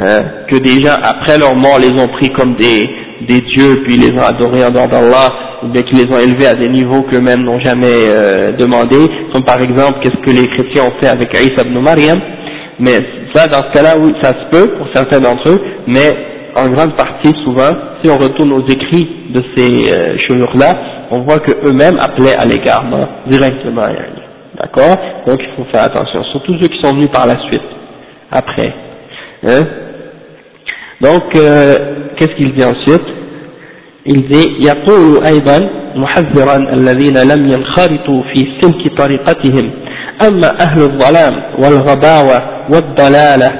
[SPEAKER 1] hein, que des gens après leur mort les ont pris comme des, dieux puis les ont adorés en dehors d'Allah, ou bien qu'ils les ont élevés à des niveaux qu'eux-mêmes n'ont jamais euh, demandé, comme par exemple qu'est-ce que les chrétiens ont fait avec Isa ibn Maryam, mais ça, dans ce cas-là, oui, ça se peut pour certains d'entre eux, mais en grande partie, souvent, si on retourne aux écrits de ces euh, là on voit que eux-mêmes appelaient à l'égarement directement. D'accord? Donc il faut faire attention, surtout ceux qui sont venus par la suite, après. Hein? Donc, euh, qu'est-ce qu'il dit ensuite? Il dit يقول أيضا محذرا الذين لم ينخرطوا في سلك طريقتهم أما أهل الظلام والغباوة والضلالة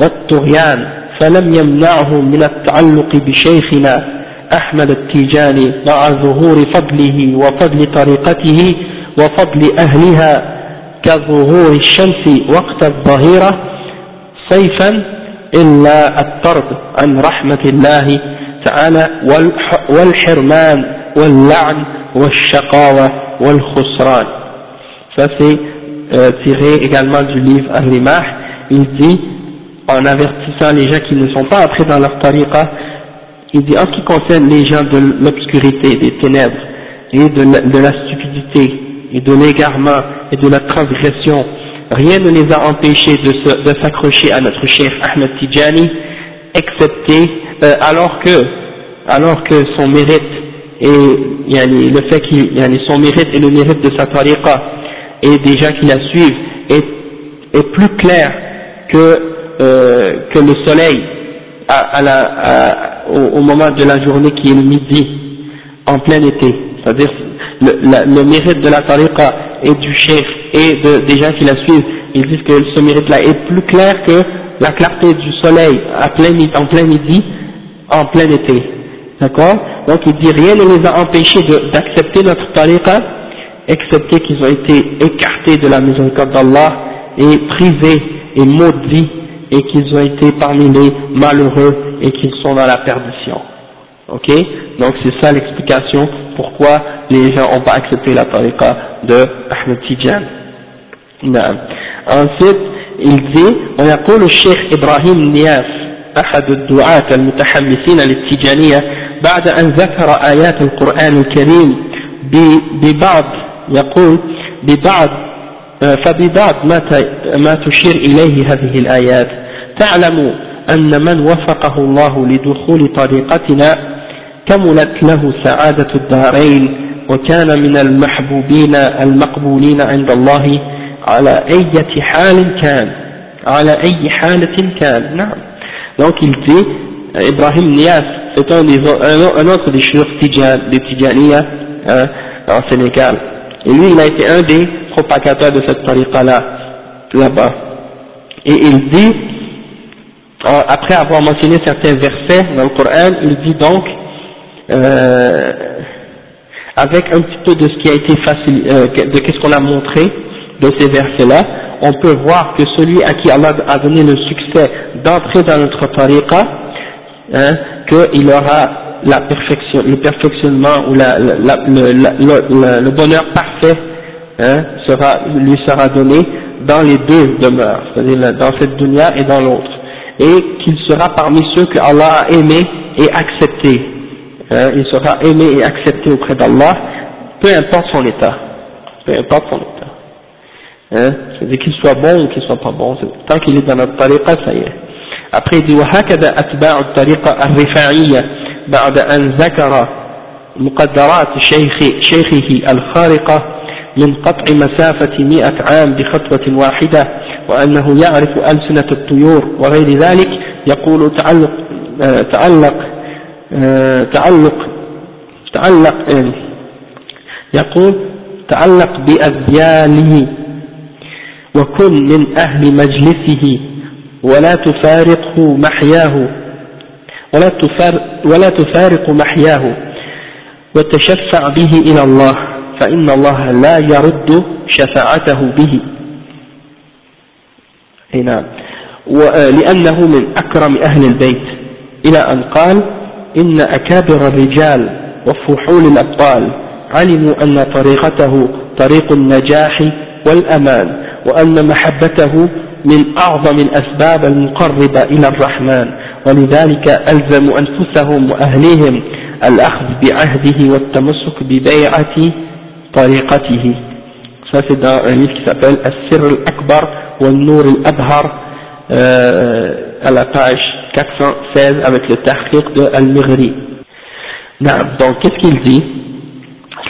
[SPEAKER 1] والطغيان فلم يمنعهم من التعلق بشيخنا أحمد التيجاني مع ظهور فضله وفضل طريقته وفضل أهلها كظهور الشمس وقت الظهيرة صيفا إلا الطرد عن رحمة الله تعالى والحرمان واللعن والشقاوة والخسران ça c'est euh, tiré également du livre Al-Rimah il dit en avertissant les gens qui ne sont pas entrés dans leur tariqa il dit en ce qui concerne les gens de l'obscurité, des ténèbres et de la, de la stupidité et de l'égarement et de la transgression rien ne les a empêchés de s'accrocher à notre cher Ahmed Tijani, excepté euh, alors que alors que son mérite et le fait qu'il yani, son mérite et le mérite de sa tariqa et des gens qui la suivent est, plus clair que euh, le soleil au, moment de la journée qui est le midi en plein été. C'est-à-dire le mérite de la tariqa et du chef et de, des gens qui la suivent, ils disent que ce mérite-là est plus clair que la clarté du soleil à plein, en plein midi, en plein été. D'accord? Donc il dit rien ne les a empêchés d'accepter notre tariqa, excepté qu'ils ont été écartés de la miséricorde d'Allah et privés et maudits et qu'ils ont été parmi les malheureux et qu'ils sont dans la perdition. Ok? Donc c'est ça l'explication pourquoi les gens n'ont pas accepté la tariqa de Ahmed Tijan. Ensuite, il dit, ويقول الشيخ إبراهيم نياس أحد الدعاة المتحمسين للتجانية بعد أن ذكر آيات القرآن الكريم ببعض يقول ببعض فببعض ما ما تشير إليه هذه الآيات تعلم أن من وفقه الله لدخول طريقتنا كملت له سعادة الدارين وكان من المحبوبين المقبولين عند الله على أي حال كان على أي حالة كان نعم donc il dit Ibrahim Nias c'est un, des, un, un autre des chefs des Tijaniya hein, en Sénégal et lui il a été un des propagateurs de cette tariqa là là-bas et il dit après avoir mentionné certains versets dans le Coran il dit donc euh, avec un petit peu de ce qui a été facile, euh, de ce qu'on a montré de ces versets-là, on peut voir que celui à qui Allah a donné le succès d'entrer dans notre tariqa, hein, qu'il aura la perfection, le perfectionnement ou la, le, bonheur parfait hein, lui sera donné dans les deux demeures, c'est-à-dire dans cette dunya et dans l'autre, et qu'il sera parmi ceux que Allah a aimés et acceptés hein, il sera aimé et accepté auprès d'Allah, peu importe son état, peu importe son état. Hein, c'est-à-dire qu'il soit bon ou qu'il soit pas bon, tant qu'il est dans notre tariqa, ça y est. Après il dit وهكذا أتباع الطريقة الرفاعية بعد أن ذكر مقدرات شيخ شيخه الخارقة من قطع مسافة مئة عام بخطوة واحدة وأنه يعرف ألسنة الطيور وغير ذلك يقول تعلق تعلق تعلق تعلق يقول تعلق بأذياله وكن من أهل مجلسه ولا تفارقه محياه ولا, تفارق ولا تفارق محياه وتشفع به إلى الله فإن الله لا يرد شفاعته به. نعم. لأنه من أكرم أهل البيت. إلى أن قال إن أكابر الرجال وفحول الأبطال علموا أن طريقته طريق النجاح والأمان وأن محبته من أعظم الأسباب المقربة إلى الرحمن. ولذلك ألزموا أنفسهم وأهليهم الأخذ بعهده والتمسك ببيعة طريقته. Ça c'est dans un livre qui s'appelle euh, à la page 416 avec le tahqiq de Al-Mughri. Donc, qu'est-ce qu'il dit?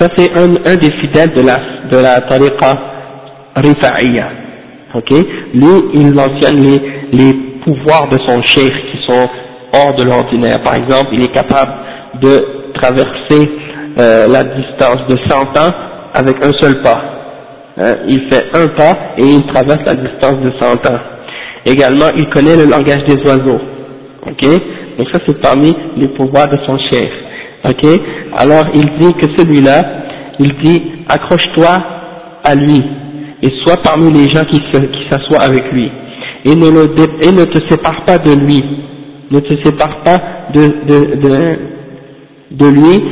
[SPEAKER 1] Ça, c'est un, un, des fidèles de la, de la tariqa rifa'iyya. Ok? Lui, il mentionne les, les pouvoirs de son cheikh qui sont hors de l'ordinaire. Par exemple, il est capable de traverser euh, la distance de 100 ans avec un seul pas. Hein, il fait un pas et il traverse la distance de 100 ans. Également, il connaît le langage des oiseaux. Ok? Donc ça, c'est parmi les pouvoirs de son chef. Ok? Alors, il dit que celui-là, il dit, accroche-toi à lui et sois parmi les gens qui s'assoient avec lui. et ne, le, et ne te sépare pas de lui, ne te sépare pas de, de, de, de lui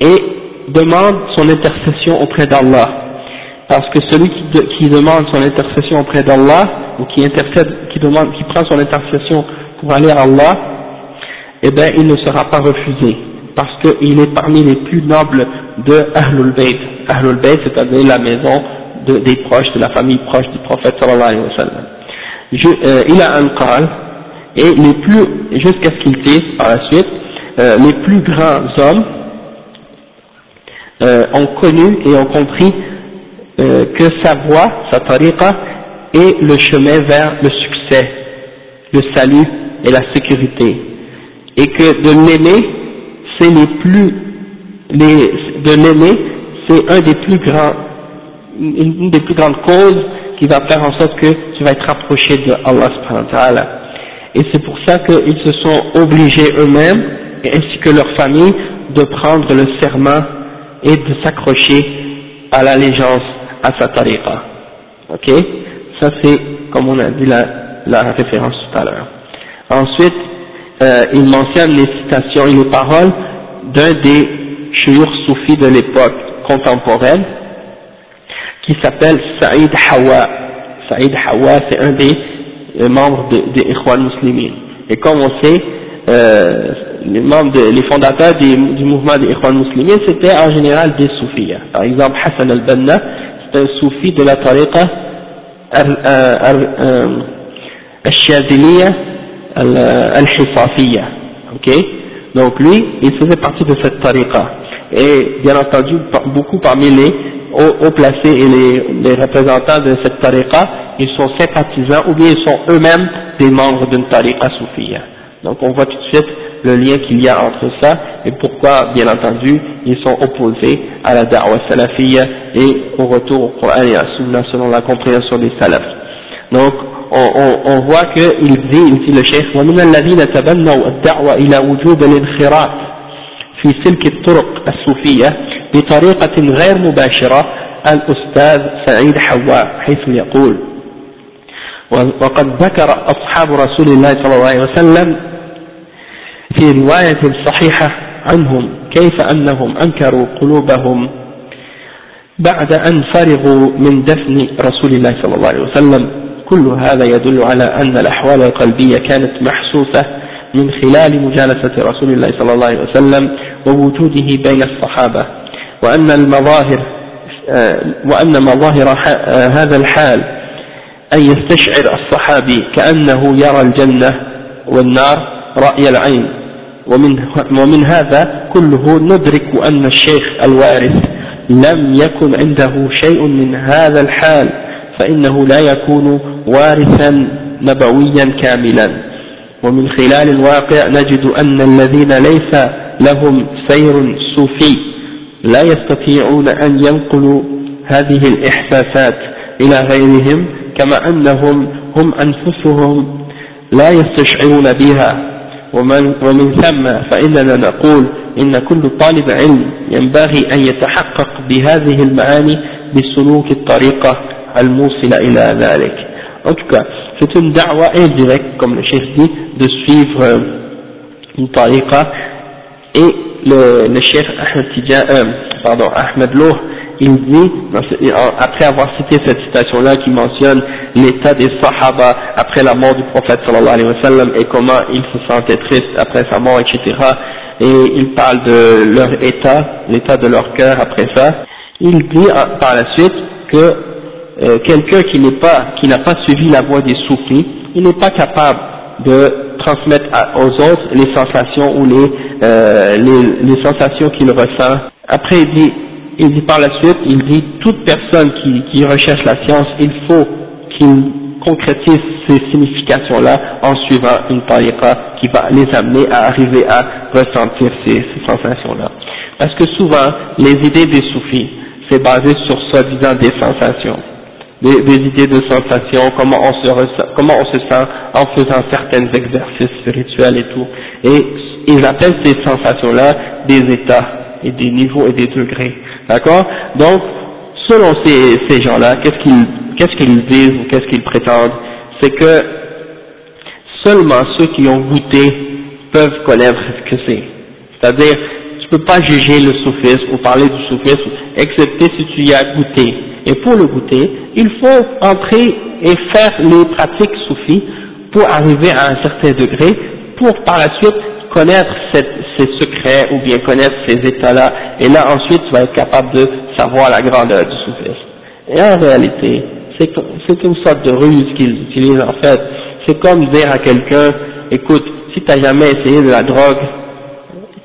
[SPEAKER 1] et demande son intercession auprès d'Allah. Parce que celui qui, qui demande son intercession auprès d'Allah, ou qui intercède, qui demande, qui prend son intercession pour aller à Allah, eh bien, il ne sera pas refusé. Parce qu'il est parmi les plus nobles de Ahlul Bayt. Ahlul Bayt, c'est-à-dire la maison de, des proches, de la famille proche du prophète sallallahu alayhi wa sallam. Euh, il a un qal, et les plus, jusqu'à ce qu'il dise par la suite, euh, les plus grands hommes euh, ont connu et ont compris que sa voie, sa tariqa, est le chemin vers le succès, le salut et la sécurité. Et que de l'aimer, c'est les plus, les, de l'aimer, c'est un des plus grands, une des plus grandes causes qui va faire en sorte que tu vas être rapproché de Allah subhanahu wa ta'ala. Et c'est pour ça qu'ils se sont obligés eux-mêmes, ainsi que leur famille, de prendre le serment et de s'accrocher à l'allégeance à sa tariqa. Ok? Ça c'est, comme on a dit, la, la référence tout à l'heure. Ensuite, euh, il mentionne les citations et les paroles d'un des chouyours soufis de l'époque contemporaine, qui s'appelle Saïd Hawa. Saïd Hawa, c'est un des euh, membres des Ikhwan Muslimin. Et comme on sait, euh, les membres, les fondateurs du, du mouvement des Ikhwan Muslimin, c'était en général des soufis. Par exemple, Hassan al-Banna, c'est un soufi de la tariqa al-Shaziliya al-Hisafiya. Ok? Donc lui, il faisait partie de cette tariqa. Et bien entendu, beaucoup parmi les hauts placés et les, les représentants de cette tariqa, ils sont sympathisants ou bien ils sont eux-mêmes des membres d'une tariqa soufia. Donc on voit tout de suite le lien qu'il y a entre ça et pourquoi, bien entendu, ils sont opposés à la da'wa salafiyya et au retour au Coran et à la Sunna selon la compréhension des salafs. Donc, on, on, voit qu'il dit, il dit le cheikh, ومن الذين تبنوا الدعوة إلى وجوب الانخراط في سلك الطرق الصوفية بطريقة غير مباشرة الأستاذ سعيد حواء حيث يقول وقد ذكر أصحاب رسول الله صلى الله عليه وسلم في رواية صحيحة عنهم كيف أنهم أنكروا قلوبهم بعد أن فرغوا من دفن رسول الله صلى الله عليه وسلم. كل هذا يدل على أن الأحوال القلبية كانت محسوسة من خلال مجالسة رسول الله صلى الله عليه وسلم ووجوده بين الصحابة وأن المظاهر وأن مظاهر هذا الحال أن يستشعر الصحابي كأنه يرى الجنة والنار رأي العين. ومن, ومن هذا كله ندرك أن الشيخ الوارث لم يكن عنده شيء من هذا الحال فإنه لا يكون وارثا نبويا كاملا. ومن خلال الواقع نجد أن الذين ليس لهم سير صوفي لا يستطيعون أن ينقلوا هذه الإحساسات إلى غيرهم كما أنهم هم أنفسهم لا يستشعرون بها. ومن, ومن ثم فإننا نقول إن كل طالب علم ينبغي أن يتحقق بهذه المعاني بسلوك الطريقة الموصلة إلى ذلك. En tout cas, c'est une da'wa indirecte, comme le chef dit, de suivre euh, une tariqa. Et le, le chef Ahmed, euh, pardon, Ahmed Loh, il dit, après avoir cité cette citation-là qui mentionne l'état des Sahaba après la mort du prophète sallallahu alayhi wa sallam et comment ils se sentaient tristes après sa mort, etc. Et il parle de leur état, l'état de leur cœur après ça. Il dit euh, par la suite que euh, quelqu'un qui n'est pas, qui n'a pas suivi la voie des soufis, il n'est pas capable de transmettre aux autres les sensations ou les, euh, les, les sensations qu'il ressent. Après il dit, il dit par la suite, il dit toute personne qui, qui recherche la science, il faut qu'il concrétise ces significations-là en suivant une tariqa qui va les amener à arriver à ressentir ces, ces sensations-là. Parce que souvent, les idées des soufis, c'est basé sur soi-disant des sensations. Des, idées de sensations, comment on se ressent, comment on se sent en faisant certains exercices spirituels et tout. Et ils appellent ces sensations-là des états et des niveaux et des degrés. D'accord? Donc, selon ces, ces gens-là, qu'est-ce qu'ils qu'est-ce qu'ils disent ou qu'est-ce qu'ils prétendent? C'est que seulement ceux qui ont goûté peuvent connaître ce que c'est. C'est-à-dire, tu peux pas juger le soufisme ou parler du soufisme, excepté si tu y as goûté. Et pour le goûter, il faut entrer et faire les pratiques soufis pour arriver à un certain degré, pour par la suite connaître ces secrets ou bien connaître ces états-là, et là ensuite tu vas être capable de savoir la grandeur du soufisme. Et en réalité, c'est une sorte de ruse qu'ils utilisent en fait. C'est comme dire à quelqu'un, écoute, si tu n'as jamais essayé de la drogue,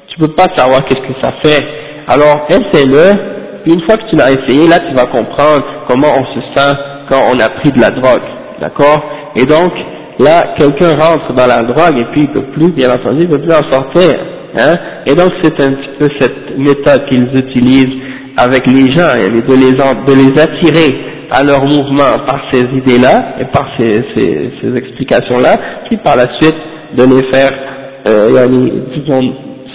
[SPEAKER 1] tu peux pas savoir qu'est-ce que ça fait. Alors essaie-le, une fois que tu l'as essayé, là tu vas comprendre comment on se sent quand on a pris de la drogue. D'accord? Et donc, là, quelqu'un rentre dans la drogue et puis il peut plus, bien entendu, il peut plus en sortir. Hein? Et donc c'est un petit peu cette méthode qu'ils utilisent avec les gens, de les, de les attirer à leur mouvement par ces idées-là et par ces, ces, ces explications-là, puis par la suite de les faire, euh, disons,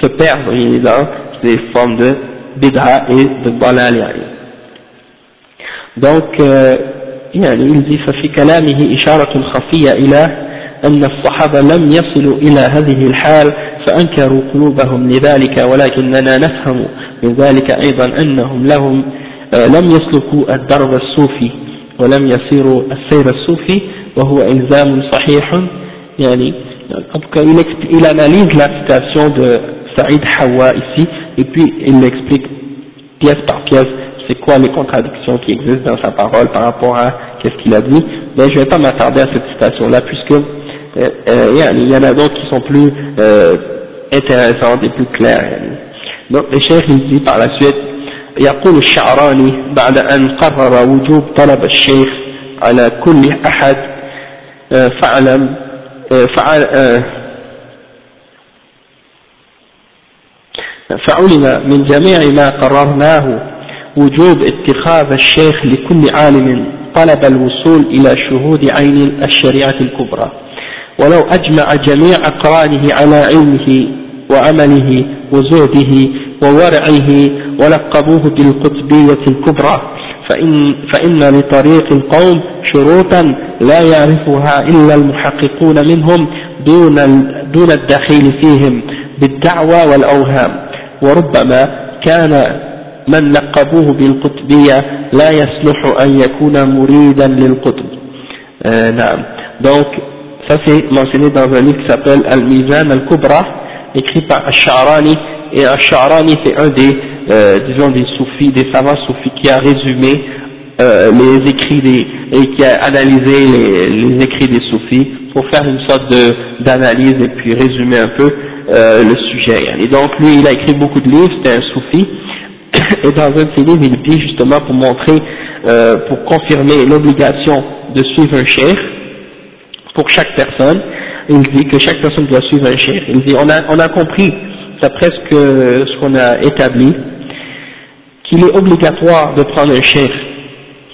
[SPEAKER 1] se perdre dans des formes de bid'a et de balal Donc, euh, يعني il dit ففي كلامه إشارة خفية إلى أن الصحابة لم يصلوا إلى هذه الحال فأنكروا قلوبهم لذلك ولكننا نفهم من ذلك أيضا أنهم لهم لم يسلكوا الدرب الصوفي ولم يسيروا السير الصوفي وهو إلزام صحيح. يعني en tout cas il, il citation de Saïd Hawa ici et puis il l'explique pièce par pièce c'est quoi les contradictions qui existent dans sa parole par rapport à qu'est-ce qu'il a dit mais je ne vais pas m'attarder à cette citation là puisque euh, euh, il y en a d'autres qui sont plus euh, intéressantes et plus claires donc le chef il dit par la suite يقول الشعراني بعد أن قرر وجوب طلب الشيخ على كل أحد فاعلم فعل فعلم من جميع ما قررناه وجوب اتخاذ الشيخ لكل عالم طلب الوصول إلى شهود عين الشريعة الكبرى. ولو أجمع جميع أقرانه على علمه وعمله وزهده وورعه ولقبوه بالقطبية الكبرى فإن, فإن لطريق القوم شروطا لا يعرفها إلا المحققون منهم دون, دون الدخيل فيهم بالدعوى والأوهام. وربما كان من لقبوه بالقطبية لا يصلح أن يكون مريدا للقطب آه نعم donc ça c'est mentionné dans un livre qui s'appelle Al-Mizan Al-Kubra écrit par Al-Sha'rani et Al-Sha'rani c'est un des euh, disons des soufis, des savants soufis qui a résumé euh, les écrits des, et qui a analysé les, les écrits des soufis pour faire une sorte d'analyse et puis résumer un peu euh, le sujet. Et donc lui, il a écrit beaucoup de livres, c'était un soufi, et dans un de ses livres, il dit justement pour montrer, euh, pour confirmer l'obligation de suivre un cheikh pour chaque personne, il dit que chaque personne doit suivre un cheikh. Il dit, on a, on a compris, d'après ce qu'on a établi, qu'il est obligatoire de prendre un cheikh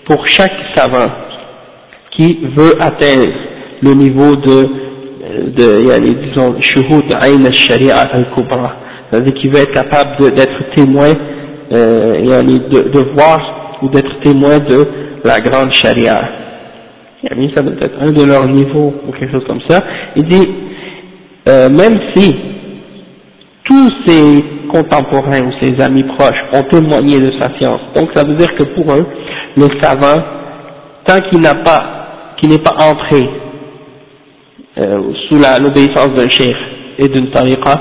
[SPEAKER 1] pour chaque savant qui veut atteindre le niveau de, de disons, shuhud ayn al-sharia al-kubra, c'est-à-dire qu'il veut être capable d'être témoin, euh, de, de voir ou d'être témoin de la grande sharia. Ça doit être un de leurs niveaux ou quelque chose comme ça. Il dit, euh, même si tous ces contemporains ou ses amis proches ont témoigné de sa science. Donc ça veut dire que pour eux, le savant, tant qu'il n'a pas, qu'il n'est pas entré euh, sous l'obéissance d'un chef et d'une tariqa,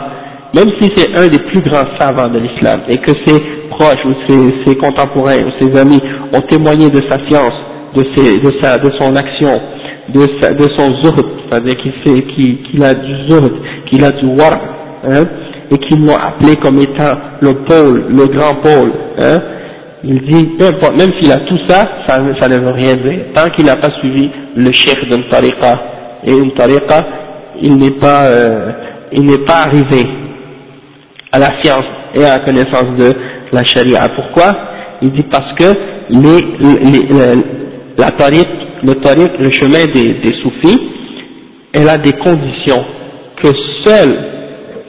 [SPEAKER 1] même si c'est un des plus grands savants de l'islam et que ses proches ou ses, ses, contemporains ou ses amis ont témoigné de sa science, de, ses, de, sa, de son action, de, sa, de son zuhd, c'est-à-dire qu'il qu a du zuhd, qu'il a du war, hein, et qu'ils l'ont appelé comme étant le pôle, le grand pôle. Hein. Il dit, même s'il a tout ça, ça, ça, ne veut rien dire. Tant qu'il n'a pas suivi le chef d'une tariqa, et une tariqa, il n'est pas, euh, il n'est pas arrivé à la science et à la connaissance de la charia. Pourquoi? Il dit parce que la tariq, le le chemin des, des soufis, elle a des conditions que seuls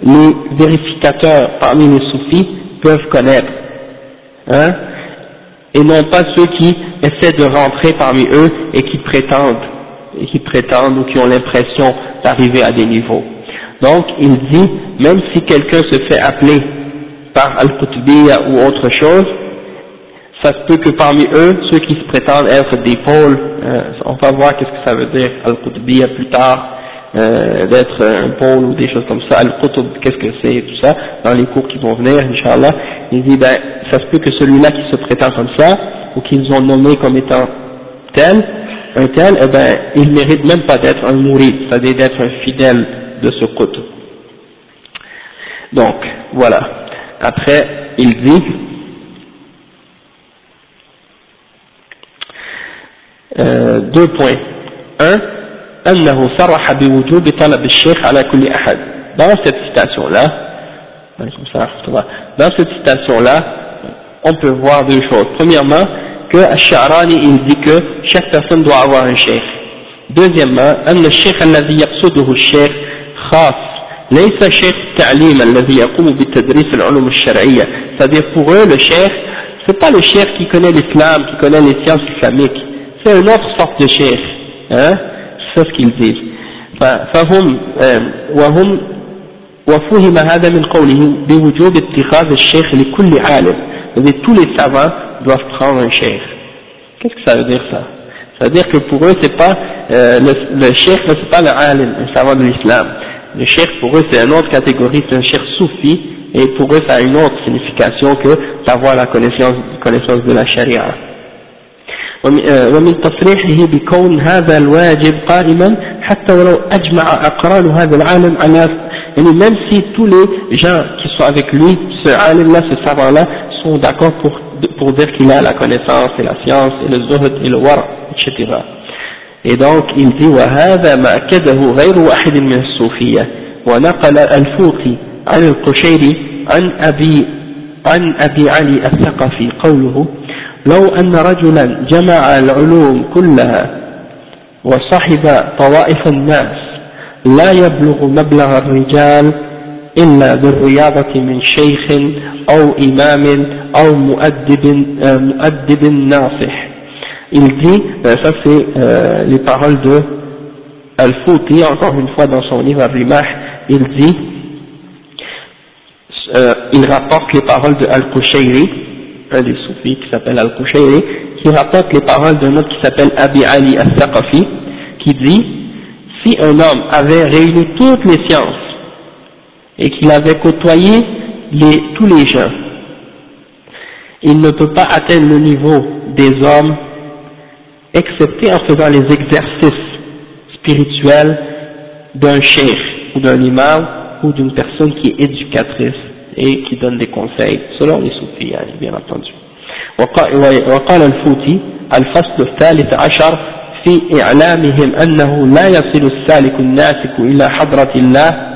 [SPEAKER 1] les vérificateurs parmi les soufis peuvent connaître, hein, et non pas ceux qui essaient de rentrer parmi eux et qui prétendent qui prétendent ou qui ont l'impression d'arriver à des niveaux. Donc il dit, même si quelqu'un se fait appeler par Al-Qutbiyya ou autre chose, ça se peut que parmi eux, ceux qui se prétendent être des pôles, euh, on va voir qu'est-ce que ça veut dire Al-Qutbiyya plus tard, euh, d'être un pôle ou des choses comme ça, Al-Qutb, qu'est-ce que c'est, tout ça, dans les cours qui vont venir, Inch'Allah, il dit, ben, ça se peut que celui-là qui se prétend comme ça, ou qu'ils ont nommé comme étant tel, un tel, eh ben, il mérite même pas d'être un mourid, c'est-à-dire d'être un fidèle de ce qutb. Donc, voilà. Après, il dit, euh, deux points. Un, أنه صرح بوجوب طلب الشيخ على كل أحد. Dans cette citation-là, dans cette citation-là, on peut voir deux choses. Premièrement, que Ash-Sha'rani il dit que chaque personne doit avoir un cheikh. Deuxièmement, أن الشيخ الذي يقصده الشيخ خاص ليس شيخ التعليم الذي يقوم بالتدريس العلوم الشرعية c'est-à-dire pour eux le cheikh c'est pas le cheikh qui connaît l'islam qui connaît les sciences islamiques c'est une autre sorte de cheikh hein c'est ce qu'ils disent فهم وهم وفهم هذا من قوله بوجوب اتخاذ الشيخ لكل عالم c'est-à-dire tous les savants doivent prendre un cheikh qu'est-ce que ça veut dire ça ça veut dire que pour eux c'est pas euh, le, le cheikh c'est pas le alim un savant de l'islam le cheikh pour eux c'est une autre catégorie c'est un cheikh soufi et pour eux ça a une autre signification que d'avoir la connaissance, connaissance de la charia ومن تصريحه بكون هذا الواجب قائما حتى ولو أجمع أقران هذا العالم على يعني même si tous les gens qui sont avec lui ce alim là ce savant là sont d'accord pour, pour dire qu'il a la connaissance et la science et le zuhd et le war etc et donc il dit وهذا ما أكده غير واحد من الصوفية ونقل الفوقي عن القشيري عن أبي عن أبي علي الثقفي قوله لو أن رجلا جمع العلوم كلها وصحب طوائف الناس لا يبلغ مبلغ الرجال إلا بالرياضة من شيخ أو إمام أو مؤدب, مؤدب ناصح il dit, ça c'est euh, les paroles de Al-Fouti, encore une fois dans son livre Al-Rimah, il dit, euh, il rapporte les paroles de Al-Qushayri, un des soufis qui s'appelle Al-Qushayri, qui rapporte les paroles d'un autre qui s'appelle Abi Ali Al-Thaqafi, qui dit, si un homme avait réuni toutes les sciences et qu'il avait côtoyé les, tous les gens, il ne peut pas atteindre le niveau des hommes excepté en faisant les exercices spirituels d'un cheikh ou d'un imam ou d'une personne qui est éducatrice et qui donne des conseils selon les soufis bien entendu وقال الفوتي الفصل الثالث عشر في إعلامهم أنه لا يصل السالك الناسك إلى حضرة الله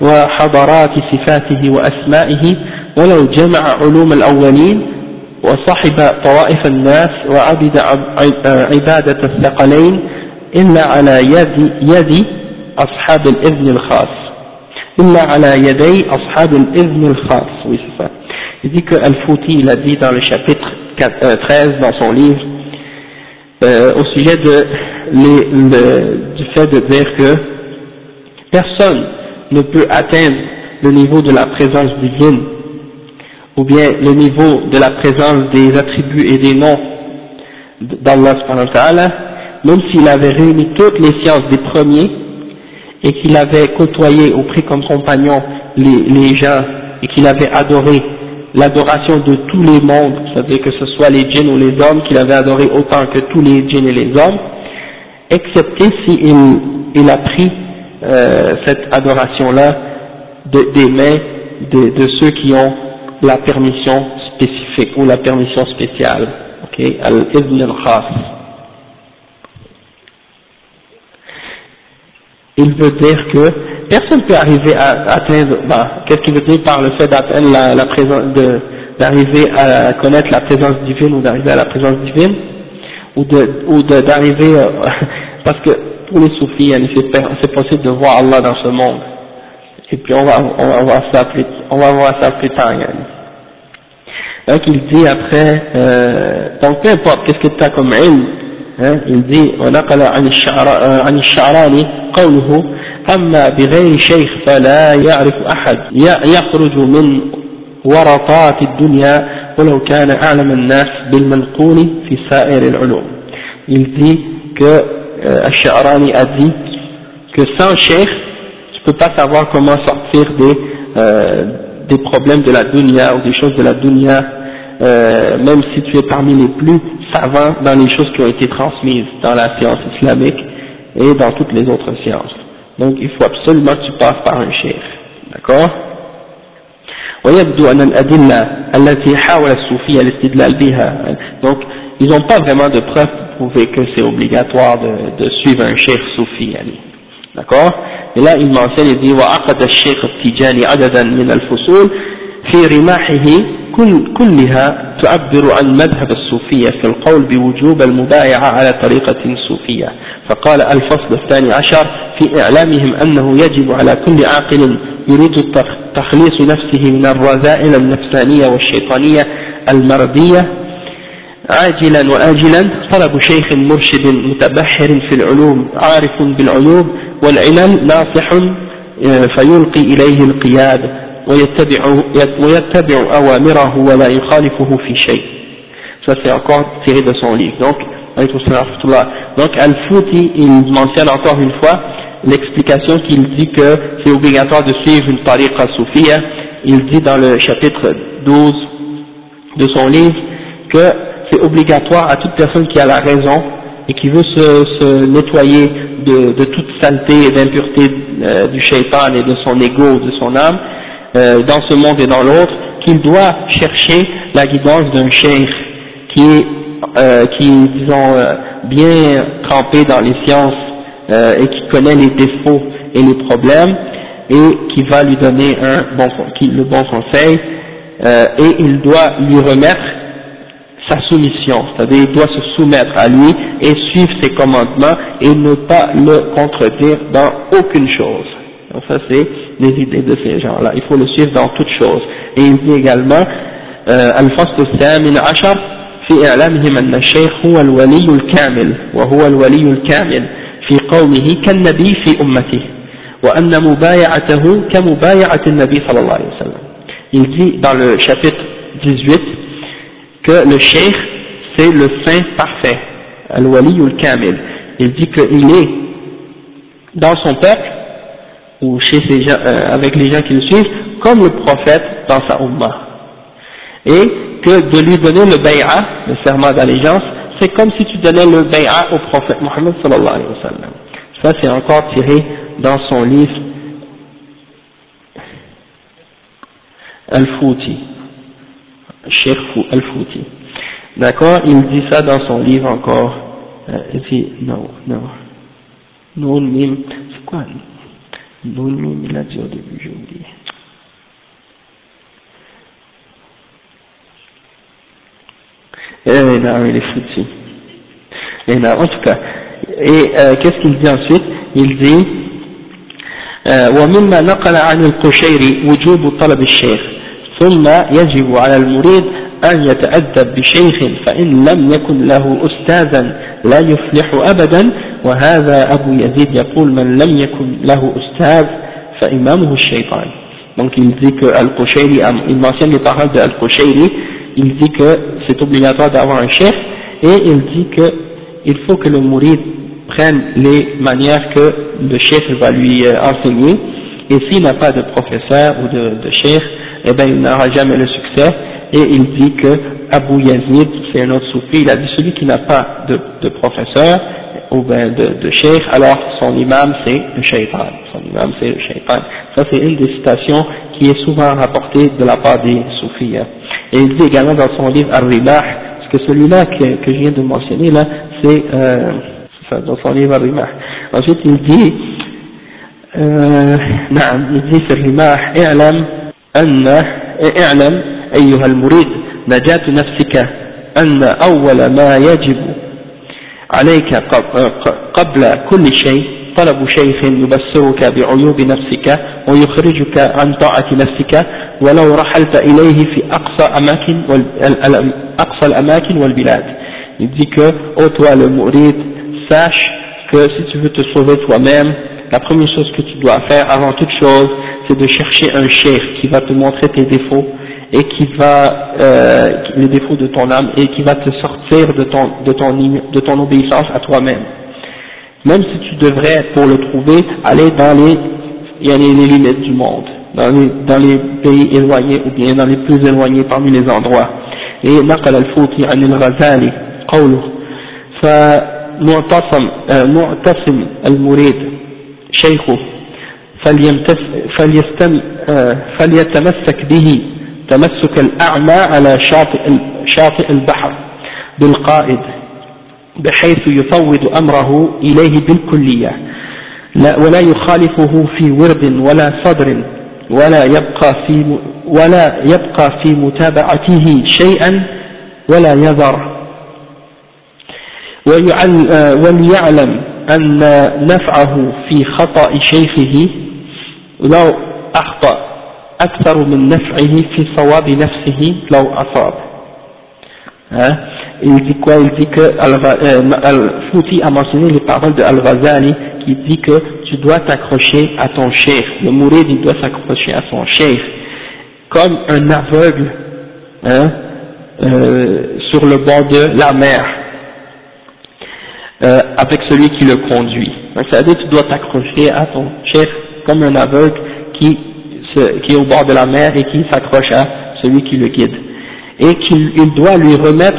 [SPEAKER 1] وحضرات صفاته وأسمائه ولو جمع علوم الأولين وصحب طوائف الناس وعبد عبادة الثقلين إلا على يد, يد أصحاب الإذن الخاص. إلا على يدي أصحاب الإذن الخاص. Oui c'est ça. Il dit que Al-Fouti il dit dans le chapitre 13 dans son livre euh, au sujet de les, le, du fait de dire que personne ne peut atteindre le niveau de la présence divine ou bien le niveau de la présence des attributs et des noms d'Allah même s'il avait réuni toutes les sciences des premiers et qu'il avait côtoyé auprès comme compagnon les, gens et qu'il avait adoré l'adoration de tous les mondes, c'est-à-dire que ce soit les djinns ou les hommes, qu'il avait adoré autant que tous les djinns et les hommes, excepté s'il il a pris euh, cette adoration-là de, des mains de, ceux qui ont la permission spécifique ou la permission spéciale, ok, al-ibn al-khas. Il veut dire que personne ne peut arriver à atteindre, bah, qu'est-ce qu'il veut dire par le fait d'atteindre la, présence, d'arriver à connaître la présence divine ou d'arriver à la présence divine, ou de, d'arriver, euh, parce que pour les soufis, c'est possible de voir Allah dans ce monde. Et puis on va, on va voir ça plus, on va voir ça plus tard, yani. Donc il dit après, euh, donc peu importe qu'est-ce que tu as comme ilm, il dit ونقل عن عن الشعراني قوله أما بغير شيخ فلا يعرف أحد يخرج من ورطات الدنيا ولو كان أعلم الناس بالمنقول في سائر العلوم il dit que euh, euh, Al-Sha'rani a dit que sans cheikh, tu peux pas savoir comment sortir des, euh, des problèmes de la dunya ou des choses de la dunya, euh, même si tu es parmi les plus savants dans les choses qui ont été transmises dans la science islamique et dans toutes les autres sciences. Donc il faut absolument que tu passes par un cheikh. D'accord? donc ils n'ont pas vraiment de preuves prouver que c'est obligatoire de, de suivre un cheikh soufi d'accord? Et là il mentionne il dit وعقد الشيخ التجاني عددا من الفصول في رماحه كل كلها تعبر عن مذهب الصوفية في القول بوجوب المبايعة على طريقة صوفية فقال الفصل الثاني عشر في إعلامهم أنه يجب على كل عاقل يريد تخليص نفسه من الرذائل النفسانية والشيطانية المردية عاجلا وآجلا طلب شيخ مرشد متبحر في العلوم عارف بالعلوم والعلل ناصح آه، فيلقي إليه القياد ويتبع, ويتبع أوامره ولا يخالفه في شيء ça c'est encore tiré de son livre donc donc Al-Fouti il mentionne encore une fois l'explication qu'il dit que c'est obligatoire de suivre une tariqa soufia il dit dans le chapitre 12 de son livre que c'est obligatoire à toute personne qui a la raison et qui veut se, se nettoyer de, de, toute saleté et d'impureté euh, du shaitan et de son ego, de son âme, euh, dans ce monde et dans l'autre, qu'il doit chercher la guidance d'un cheikh qui est, euh, qui disons, euh, bien trempé dans les sciences euh, et qui connaît les défauts et les problèmes et qui va lui donner un bon, qui, le bon conseil et il doit lui remettre sa soumission, c'est-à-dire il doit se soumettre à lui et suivre ses commandements et ne pas le contredire dans aucune chose. Donc ça c'est les idées de ces gens-là. Il faut le suivre dans toutes choses. Et il dit également, الفصل الثامن عشر في إعلامهم أن الشيخ هو الولي الكامل وهو الولي الكامل في قومه كالنبي في أمته وأن مبايعته كمبايعة النبي صلى الله عليه وسلم il dit dans le chapitre 18 que le cheikh c'est le saint parfait al-wali al-kamil il dit qu'il est dans son peuple ou chez ces gens, euh, avec les gens qui le suivent, comme le prophète dans sa ummah. Et que de lui donner le bay'a, le serment d'allégeance, c'est comme si tu donnais le bay'a au prophète Mohammed sallallahu alayhi wa sallam. Ça c'est encore tiré dans son livre Al-Fouti, Cheikh Al-Fouti. D'accord Il dit ça dans son livre encore. Euh, il dit, non, non. Non, c'est quoi Boulou, il a dit au début, j'ai oublié. Eh non, il est foutu. Et non, en tout cas, et euh, qu'est-ce qu'il dit ensuite Il dit ومما نقل عن القشيري وجوب طلب الشيخ ثم يجب على المريد أن يتأدب بشيخ فإن لم يكن له أستاذا لا يفلح أبدا وهذا أبو يزيد يقول من لم يكن له أستاذ فإمامه الشيطان donc il dit que Al-Qushayri, il mentionne les paroles de Al-Qushayri, il dit que c'est obligatoire d'avoir un chef, et il dit que il faut que le mourid prenne les manières que le chef va lui euh, enseigner, et s'il n'a pas de professeur ou de, de chef, eh bien il n'aura jamais le succès, et il dit que Abu Yazid, c'est un autre soufi, il a dit celui qui n'a pas de, professeur ou ben de, de alors son imam c'est le shaitan, son imam c'est le shaitan. Ça c'est une des citations qui est souvent rapportée de la part des soufis. Hein. Et il dit également dans son livre Ar-Ribah, que celui-là que, que, je viens de mentionner là, c'est euh, dans son livre Ar-Ribah. Ensuite il dit, euh, il dit c'est Ribah, أن اعلم أيها المريد نجاة نفسك أن أول ما يجب عليك قبل كل شيء طلب شيخ يبصرك بعيوب نفسك ويخرجك عن طاعة نفسك ولو رحلت إليه في أقصى أماكن أقصى الأماكن والبلاد. Il dit que, oh toi le mourid, sache que si tu veux te sauver toi-même, la première chose que tu dois faire avant toute chose, c'est de chercher un chef qui va te montrer tes défauts et qui va euh, les défauts de ton âme et qui va te sortir de ton de ton de ton obéissance à toi-même. Même si tu devrais pour le trouver aller dans les il y a les, limites du monde, dans les dans les pays éloignés ou bien dans les plus éloignés parmi les endroits. Et نقل الفوتي عن الغزالي قوله فمعتصم معتصم المريد شيخه فليستم فليتمسك به تمسك الأعمى على شاطئ, شاطئ البحر بالقائد بحيث يفوض أمره إليه بالكلية. لا ولا يخالفه في ورد ولا صدر ولا يبقى في ولا يبقى في متابعته شيئا ولا يذر وليعلم أن نفعه في خطأ شيخه لو أخطأ أكثر من نفعه في صواب نفسه لو أصاب hein? il dit quoi il dit que Al-Fouti a mentionné les paroles de Al-Ghazali qui dit que tu dois t'accrocher à ton cheikh le mourid il doit s'accrocher à son cheikh comme un aveugle hein, euh, sur le bord de la mer euh, avec celui qui le conduit. Donc ça veut dire que tu dois t'accrocher à ton chef comme un aveugle qui, qui est au bord de la mer et qui s'accroche à celui qui le guide. Et qu'il il doit lui remettre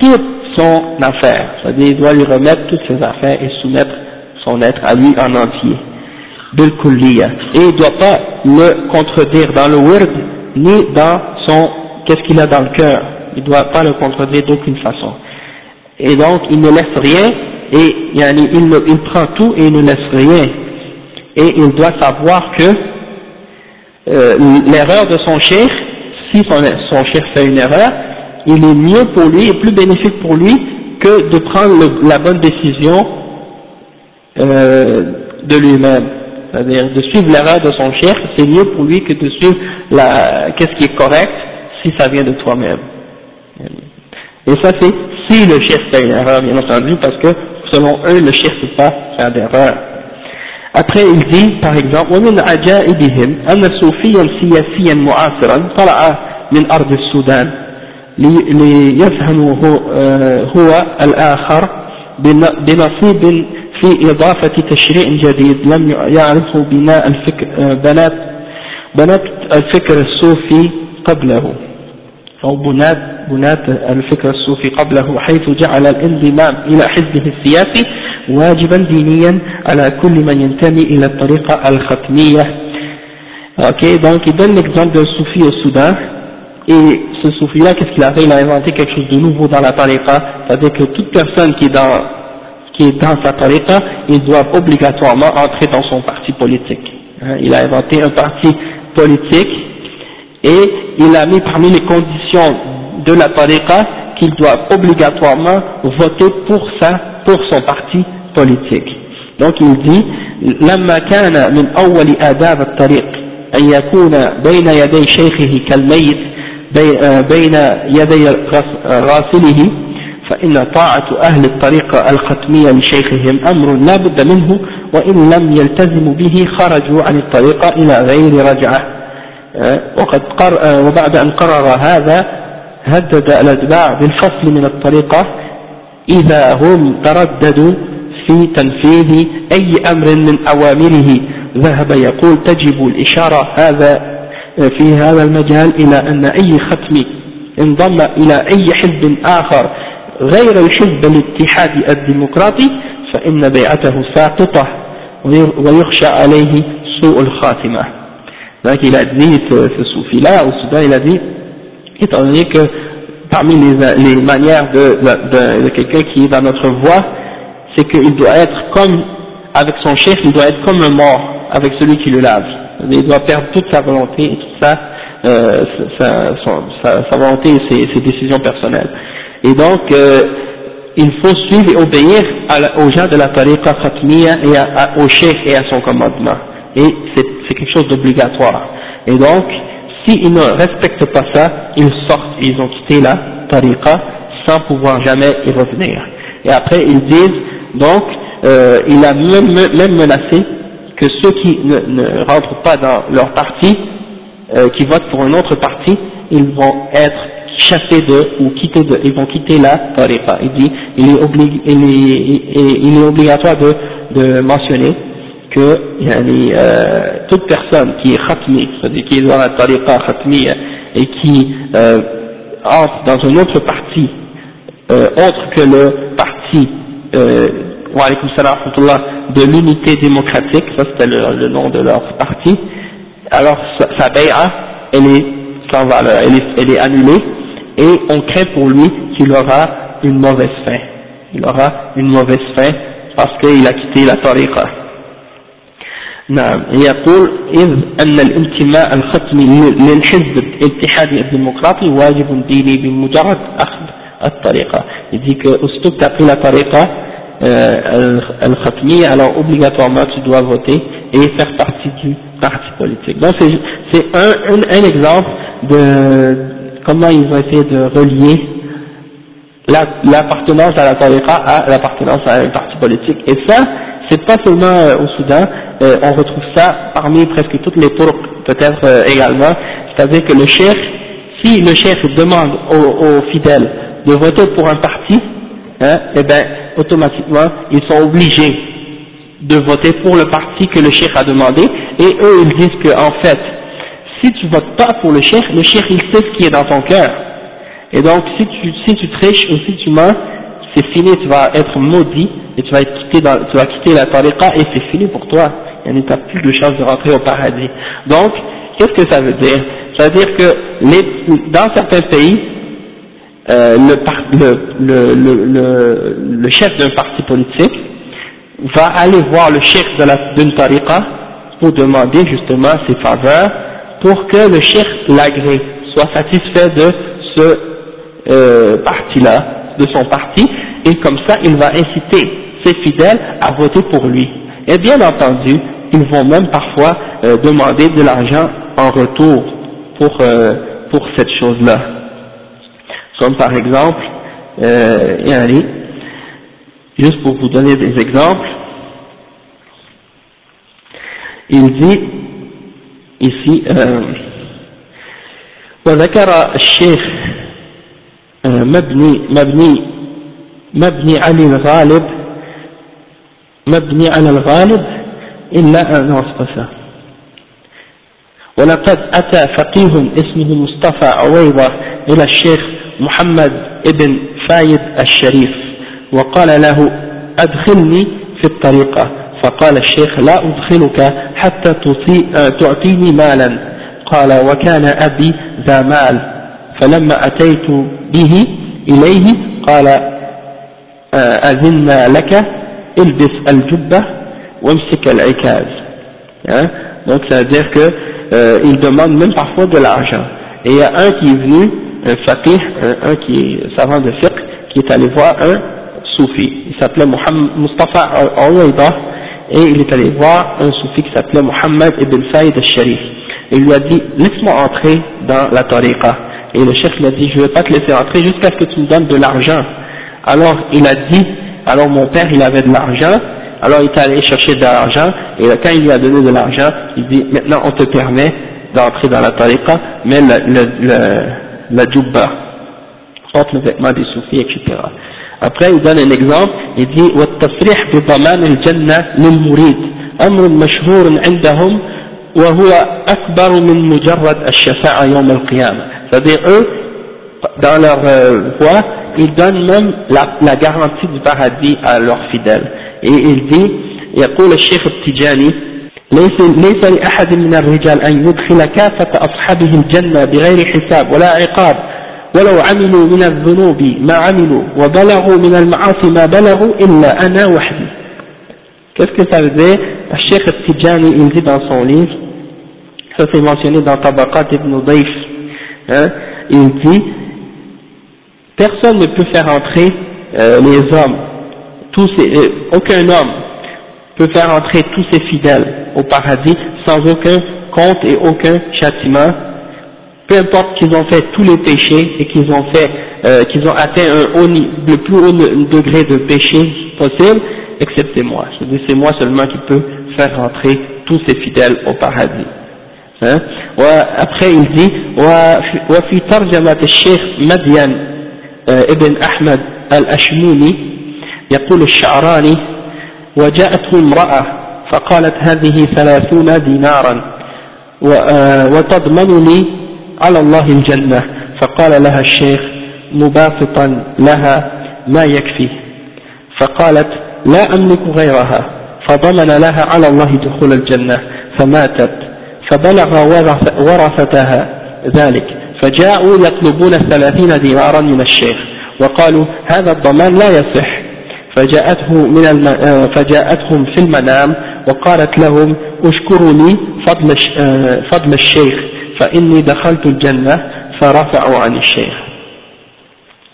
[SPEAKER 1] toute son affaire, c'est-à-dire il doit lui remettre toutes ses affaires et soumettre son être à lui en entier. Et il ne doit pas le contredire dans le word ni dans son qu'est-ce qu'il a dans le cœur. Il ne doit pas le contredire d'aucune façon. Et donc il ne laisse rien et il prend tout et il ne laisse rien. Et il doit savoir que euh, l'erreur de son chef, si son, son chef fait une erreur, il est mieux pour lui et plus bénéfique pour lui que de prendre la bonne décision euh, de lui-même. C'est-à-dire de suivre l'erreur de son chef, c'est mieux pour lui que de suivre la, qu'est-ce qui est correct si ça vient de toi-même. Et ça c'est si le chef fait une erreur, bien entendu, parce que selon eux, le chef ne peut pas faire d'erreur. Après, il dit, par exemple, ومن عجائبهم أن صوفيا سياسيا معاصرا طلع من أرض السودان ليفهم هو الآخر بنصيب في إضافة تشريع جديد لم يعرفه بناء الفكر بنات بنات الفكر الصوفي قبله. أو بنات بنات الفكر الصوفي قبله حيث جعل الانضمام إلى حزبه السياسي واجبا دينيا على كل من ينتمي إلى الطريقة الختمية Ok, donc il donne l'exemple d'un soufi au Soudan, et ce soufi-là, qu'est-ce qu'il a fait Il a inventé quelque chose de nouveau dans la tariqa, c'est-à-dire que toute personne qui est dans, qui est dans sa tariqa, il doit obligatoirement entrer dans son parti politique. Hein, il a inventé un parti politique et il a mis parmi les conditions de la tariqa qu'il doit obligatoirement voter pour ça, pour son parti politique. Donc il dit لما كان من أول آداب الطريق أن يكون بين يدي شيخه كالميت بين يدي غاسله فإن طاعة أهل الطريقة الختمية لشيخهم أمر لا بد منه وإن لم يلتزموا به خرجوا عن الطريقة إلى غير رجعة وقد قر وبعد أن قرر هذا هدد الأتباع بالفصل من الطريقة إذا هم ترددوا في تنفيذ أي أمر من أوامره. ذهب يقول تجب الإشارة هذا في هذا المجال إلى أن أي ختم انضم إلى أي حزب آخر غير الحزب الاتحادي الديمقراطي فإن بيعته ساقطة ويخشى عليه سوء الخاتمة. Donc il a dit, ce, ce soufi-là, au Soudan, il a dit, étant donné que parmi les, manières de, quelqu'un qui est dans notre voie, c'est qu'il doit être comme, avec son chef, il doit être comme un mort avec celui qui le lave. Il doit perdre toute sa volonté et toute sa, euh, sa, volonté et ses, ses, décisions personnelles. Et donc, euh, il faut suivre et obéir à aux gens de la tariqa khatmiya et à, au chef et à son commandement. Et c'est quelque chose d'obligatoire. Et donc, s'ils ne respectent pas ça, ils sortent, ils ont quitté la tariqa sans pouvoir jamais y revenir. Et après ils disent, donc, euh, il a même, même menacé que ceux qui ne, rentrent pas dans leur parti, euh, qui votent pour un autre parti, ils vont être chassés de, ou quitter de, ils vont quitter la tariqa. Il dit, il est, oblig, il est, il est obligatoire de, de mentionner que yani, euh, toute personne qui est khatmi, c'est-à-dire qui est dans la tariqa khatmiya et qui euh, entre dans un autre parti euh, autre que le parti euh, de l'unité démocratique, ça c'était le, le, nom de leur parti, alors sa, sa elle est sans valeur, elle est, elle est annulée et on craint pour lui qu'il aura une mauvaise fin. Il aura une mauvaise fin parce qu'il a quitté la tariqa. نعم يقول إذ أن الانتماء الختمي للحزب الاتحادي الديمقراطي واجب ديني بمجرد أخذ الطريقة il dit que aussitôt que tu as pris la tariqa euh, al-khatmi alors obligatoirement tu dois voter et faire partie du parti politique donc c'est un, un, un exemple de comment ils ont essayé de relier l'appartenance à la tariqa à l'appartenance à un parti politique. Et ça, c'est pas seulement euh, au Soudan, euh, on retrouve ça parmi presque toutes les tours peut-être euh, également, c'est-à-dire que le chef, si le chef demande aux, fidèles de voter pour un parti, hein, eh ben automatiquement ils sont obligés de voter pour le parti que le chef a demandé, et eux ils disent que en fait si tu votes pas pour le chef, le chef il sait ce qui est dans ton cœur. Et donc si tu, si tu triches ou si tu mens, c'est fini, tu vas être maudit et tu vas, dans, tu vas quitter la tariqa et c'est fini pour toi. Il n'y a plus de chance de rentrer au paradis. Donc, qu'est-ce que ça veut dire? Ça veut dire que dans certains pays, euh, le, chef d'un parti politique va aller voir le chef d'une tariqa pour demander justement ses faveurs pour que le chef l'agrée, soit satisfait de ce euh, parti-là, de son parti, et comme ça il va inciter ses fidèles à voter pour lui. Et bien entendu, ils vont même parfois euh, demander de l'argent en retour pour, euh, pour cette chose-là. Comme par exemple, euh, juste pour vous donner des exemples, il dit ici وذكر الشيخ مبني مبني مبني علي الغالب مبني على الغالب إلا أن وصفه ولقد أتى فقيه اسمه مصطفى عويضة إلى الشيخ محمد ابن فايد الشريف وقال له أدخلني في الطريقة. فقال الشيخ لا أدخلك حتى تعطيني مالا. قال وكان أبي ذا مال فلما أتيت به إليه قال أذنا لك ilbis al-jubba wamsik al-ikaz. Hein? Donc ça veut dire que euh, il demande même parfois de l'argent. Et il y a un qui est venu, un faqih, un, qui est savant de fiqh, qui est allé voir un soufi. Il s'appelait Mustafa al-Awaidah et il est allé voir un soufi qui s'appelait Muhammad ibn Saïd al-Sharif. Il lui a dit, laisse-moi entrer dans la tariqa. Et le chef lui a dit, je ne vais pas te laisser entrer jusqu'à ce que tu me donnes de l'argent. Alors il a dit, alors mon père il avait de l'argent, alors il est allé chercher de l'argent, et quand il lui a donné de l'argent, il dit, maintenant on te permet d'entrer dans la tariqa, mais le, le, le, la djubba, porte le vêtement des soufis, etc. Après, il donne un exemple, il dit والتصريح بضمان الجنة للمريد أمر مشهور عندهم وهو أكبر من مجرد الشفاعة يوم القيامة. C'est-à-dire eux, dans leur euh, voix, ils donnent même la, la garantie du paradis à leurs fidèles. Et il dit, يقول الشيخ التجاني ليس, ليس لأحد من الرجال أن يدخل كافة أصحابه الجنة بغير حساب ولا عقاب ولو عملوا من الذنوب ما عملوا وبلغوا من المعاصي ما بلغوا إلا أنا وحدي Qu'est-ce que ça veut dire Le Cheikh Tijani, il dit dans son livre, ça c'est mentionné dans Tabaqat ibn Daif, hein, il dit, personne ne peut faire entrer euh, les hommes, tous ces, euh, aucun homme peut faire entrer tous ses fidèles au paradis sans aucun compte et aucun châtiment peu importe qu'ils ont fait tous les péchés et qu'ils ont fait, euh, qu'ils ont atteint un haut, le plus haut degré de péché possible, excepté moi. C'est moi seulement qui peux faire rentrer tous ces fidèles au paradis. Hein? Après il dit ابن أحمد الأشموني يقول الشعراني وجاءته امرأة فقالت هذه ثلاثون دينارا وتضمنني على الله الجنة. فقال لها الشيخ مباسطا لها ما يكفي. فقالت لا أملك غيرها. فضمن لها على الله دخول الجنة فماتت. فبلغ ورثتها ذلك. فجاءوا يطلبون الثلاثين دينارا من الشيخ وقالوا هذا الضمان لا يصح. فجاءته من فجاءتهم في المنام وقالت لهم أشكروني فضل فضل الشيخ فإني دخلت الجنة فرفعوا عن الشيخ.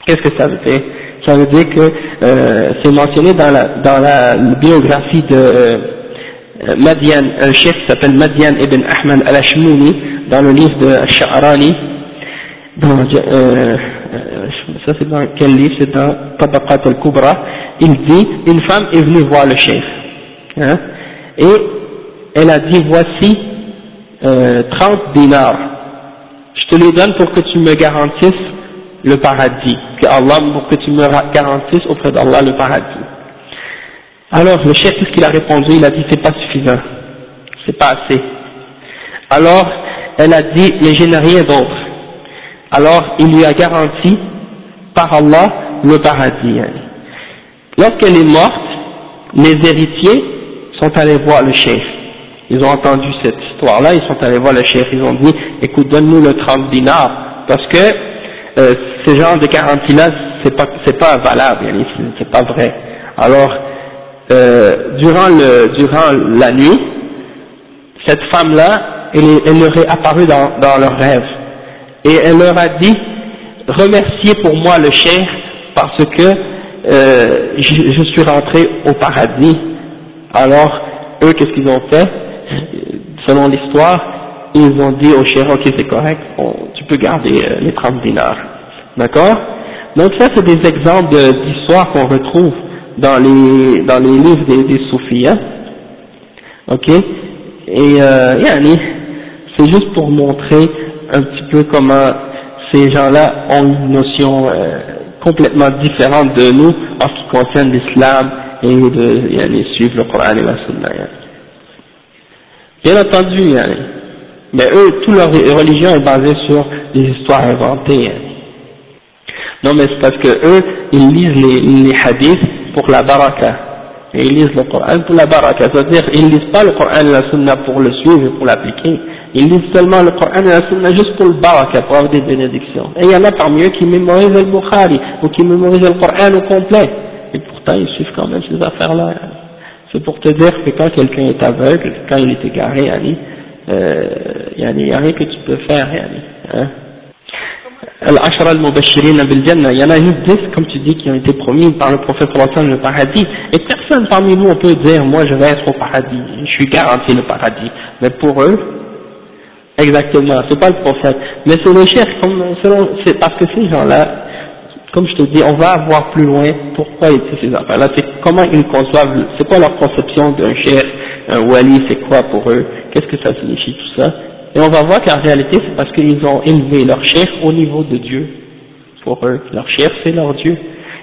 [SPEAKER 1] كيف كتبت Ça veut dire? Que euh, c'est mentionné dans la, dans la biographie de euh, Madian, un chef qui s'appelle Madian ibn Ahmed al-Ashmouni, dans le livre de Sha'arani, dans, euh, ça c'est dans quel livre? C'est dans Tabaqat al-Kubra, il dit, une femme est venue voir le chef, hein, et elle a dit, voici euh, 30 dinars, je te les donne pour que tu me garantisses le paradis, que Allah, pour que tu me garantisses auprès d'Allah le paradis. Alors le chef, qu'est-ce qu'il a répondu? Il a dit c'est pas suffisant, c'est pas assez. Alors elle a dit mais je n'ai rien d'autre. Alors il lui a garanti par Allah le paradis. Lorsqu'elle est morte, les héritiers sont allés voir le chef. Ils ont entendu cette histoire-là, ils sont allés voir le chef, ils ont dit, écoute, donne-nous le 30 dinars, parce que euh, ce genre de garantie-là, c'est pas, pas valable, c'est pas vrai. Alors, euh, durant le, durant la nuit, cette femme-là, elle, elle, leur est apparue dans, dans leurs rêves, et elle leur a dit, remerciez pour moi le chef, parce que euh, je, suis rentré au paradis. Alors, eux, qu'est-ce qu'ils ont fait? Selon l'histoire, ils ont dit au cher, ok c'est correct, tu peux garder euh, les 30 dinars. D'accord? Donc ça c'est des exemples d'histoires qu'on retrouve dans les, dans les livres des, des soufis. Hein ok? Et euh, c'est juste pour montrer un petit peu comment ces gens-là ont une notion euh, complètement différente de nous en ce qui concerne l'islam et de yani, suivre le Coran et la Sunna. Bien entendu, yani. mais eux, toute leur religion est basée sur des histoires inventées. Non, mais c'est parce que eux, ils lisent les, les hadiths pour la baraka. Et ils lisent le Coran pour la baraka. C'est-à-dire, ils lisent pas le Coran et la Sunna pour le suivre et pour l'appliquer. Ils lisent seulement le Coran et la Sunna juste pour le baraka, pour avoir des bénédictions. Et il y en a parmi eux qui mémorisent le Bukhari, ou qui mémorisent le Coran au complet. Et pourtant, ils suivent quand même ces affaires-là. C'est pour te dire que quand quelqu'un est aveugle, quand il est égaré, Ali, euh, il n'y a rien que tu peux faire, Ali. Hein. Al-Ashra al-Mubashirin bil-Jannah, il y en a juste 10, comme tu dis, qui ont été promis par le prophète sallallahu le paradis. Et personne parmi nous, on peut dire, moi je vais être au paradis, je suis garanti le paradis. Mais pour eux, exactement, c'est pas le prophète. Mais c'est les chers, comme, selon, c'est parce que ces gens-là, comme je te dis, on va voir plus loin pourquoi ils disent ces affaires-là, c'est comment ils conçoivent, c'est quoi leur conception d'un cher, un wali, c'est quoi pour eux, qu'est-ce que ça signifie tout ça. Et on va voir qu'en réalité, c'est parce qu'ils ont élevé leur chef au niveau de Dieu. Pour eux, leur chef, c'est leur Dieu.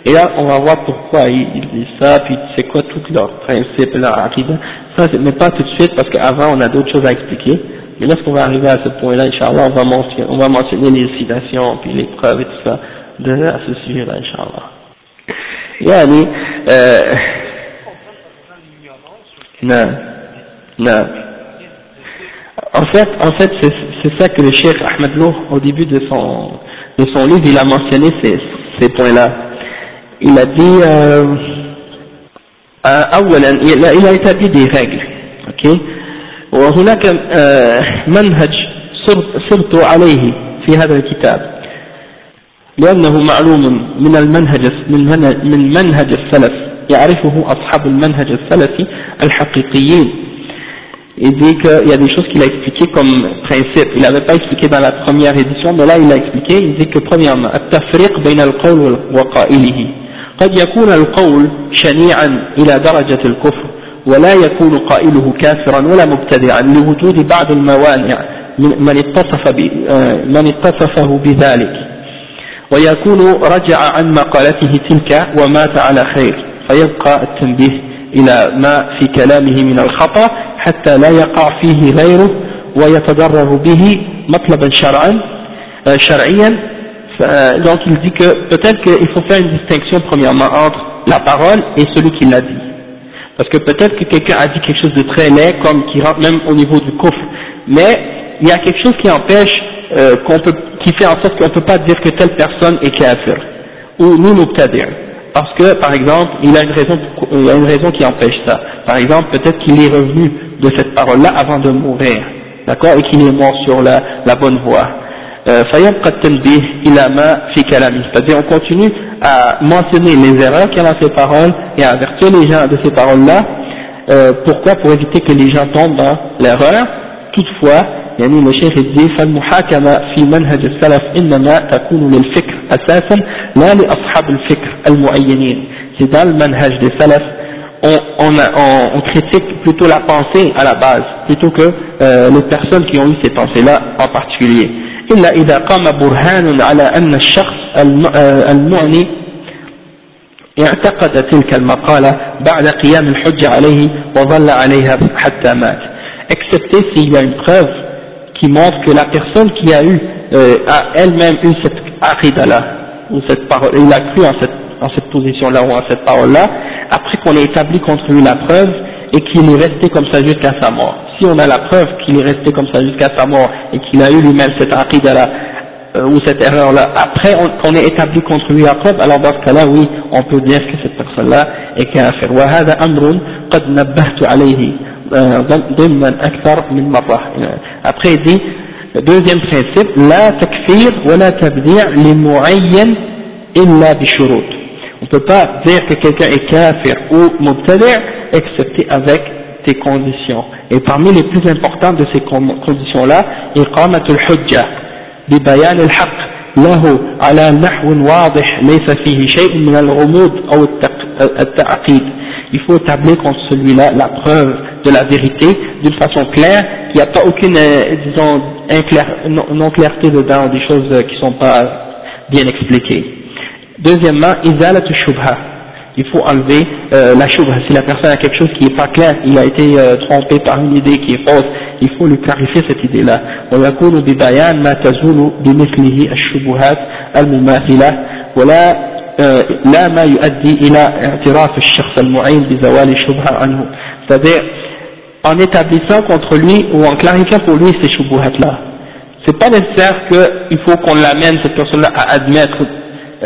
[SPEAKER 1] Et là, on va voir pourquoi ils, disent ça, puis c'est quoi tous leurs principes, leur arrivée. Ça, mais pas tout de suite, parce qu'avant, on a d'autres choses à expliquer. Mais lorsqu'on va arriver à ce point-là, Inch'Allah, on va mentionner, on va mentionner les citations, puis les preuves et tout ça, de, à ce sujet-là, Inch'Allah. Yani, euh, non, non. En fait, en fait, c'est ça que le Cheikh Ahmed Loh, au début de son, de son livre, il a mentionné ces, ces points-là. Il a dit, euh, euh, il a établi des règles, ok? وهناك منهج صرت عليه في هذا الكتاب. لأنه معلوم من المنهج من منهج السلف يعرفه أصحاب المنهج السلفي الحقيقيين. il dit qu'il y a des choses qu'il a expliquées comme principe. Il n'avait pas expliqué dans la première édition, mais là il a expliqué, il dit que premièrement, التفريق بين القول وقائله. قد يكون القول شنيعا إلى درجة الكفر. ولا يكون قائله كافرا ولا مبتدعا لوجود بعض الموانع من اتصف من اتصفه بذلك. ويكون رجع عن مقالته تلك ومات على خير. فيبقى التنبيه إلى ما في كلامه من الخطأ حتى لا يقع فيه غيره ويتضرر به مطلبا شرعا شرعيا. donc il dit que peut-être qu'il faut faire une distinction premièrement entre la parole et celui qui l'a dit. Parce que peut-être que quelqu'un a dit quelque chose de très laid comme qui rentre même au niveau du coffre. Mais il y a quelque chose qui empêche euh, qu'on peut qui fait en sorte qu'on ne peut pas dire que telle personne est kafir. Ou nous nous parce que par exemple il a une raison il a une raison qui empêche ça. Par exemple peut-être qu'il est revenu de cette parole là avant de mourir. D'accord? Et qu'il est mort sur la, la bonne voie. Euh, c'est-à-dire on continue à mentionner les erreurs qu'il y a dans ces paroles et à avertir les gens de ces paroles là euh, pourquoi pour éviter que les gens tombent dans l'erreur toutefois يعني الشيخ يدي فالمحاكمة في منهج السلف إنما تكون للفكر أساسا لا لأصحاب الفكر المعينين c'est dans le manhaj des salaf on, on, on, on, critique plutôt la pensée à la base plutôt que euh, les personnes qui ont eu ces pensées là en particulier إلا إذا قام برهان على أن الشخص المعني اعتقد تلك المقالة بعد قيام الحجة عليه وظل عليها حتى مات excepté s'il y a une preuve qui montre que la personne qui a eu euh, a elle-même eu cette aqidah-là, ou cette parole, il a cru en cette, en cette position-là ou en cette parole-là, après qu'on ait établi contre lui la preuve et qu'il est resté comme ça jusqu'à sa mort. Si on a la preuve qu'il est resté comme ça jusqu'à sa mort et qu'il a eu lui-même cette aqidah-là, euh, ou cette erreur-là, après qu'on ait établi contre lui la preuve, alors dans ce cas-là, oui, on peut dire que cette personne-là est kafir. وهذا أمر قد نبهت عليه ضمن أكثر من مرة après il dit deuxième principe لا تكفير ولا تبديع لمعين إلا بشروط on ne peut pas dire que quelqu'un est kafir ou mubtadi' excepté avec tes conditions et parmi les plus importantes de ces conditions là إقامة الحجة ببيان الحق له على نحو واضح ليس فيه شيء من الغموض أو التعقيد il faut établir contre celui-là la preuve de la vérité d'une façon claire, qu'il n'y a pas aucune, euh, disons, non-clarté dedans, des choses euh, qui ne sont pas bien expliquées. Deuxièmement, izalatu shubha. Il faut enlever euh, la shubha. Si la personne a quelque chose qui n'est pas clair, il a été trompé par une idée qui est fausse, il faut lui clarifier cette idée-là. ويكون ببيان ما تزول بمثله الشبهات المماثلة ولا لا ما يؤدي إلى اعتراف الشخص المعين بزوال الشبهة عنه c'est-à-dire en établissant contre lui ou en clarifiant pour lui ces shubuhat-là. C'est pas nécessaire qu'il faut qu'on l'amène, cette personne-là, à admettre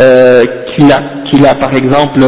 [SPEAKER 1] euh, qu'il a, qu'il a par exemple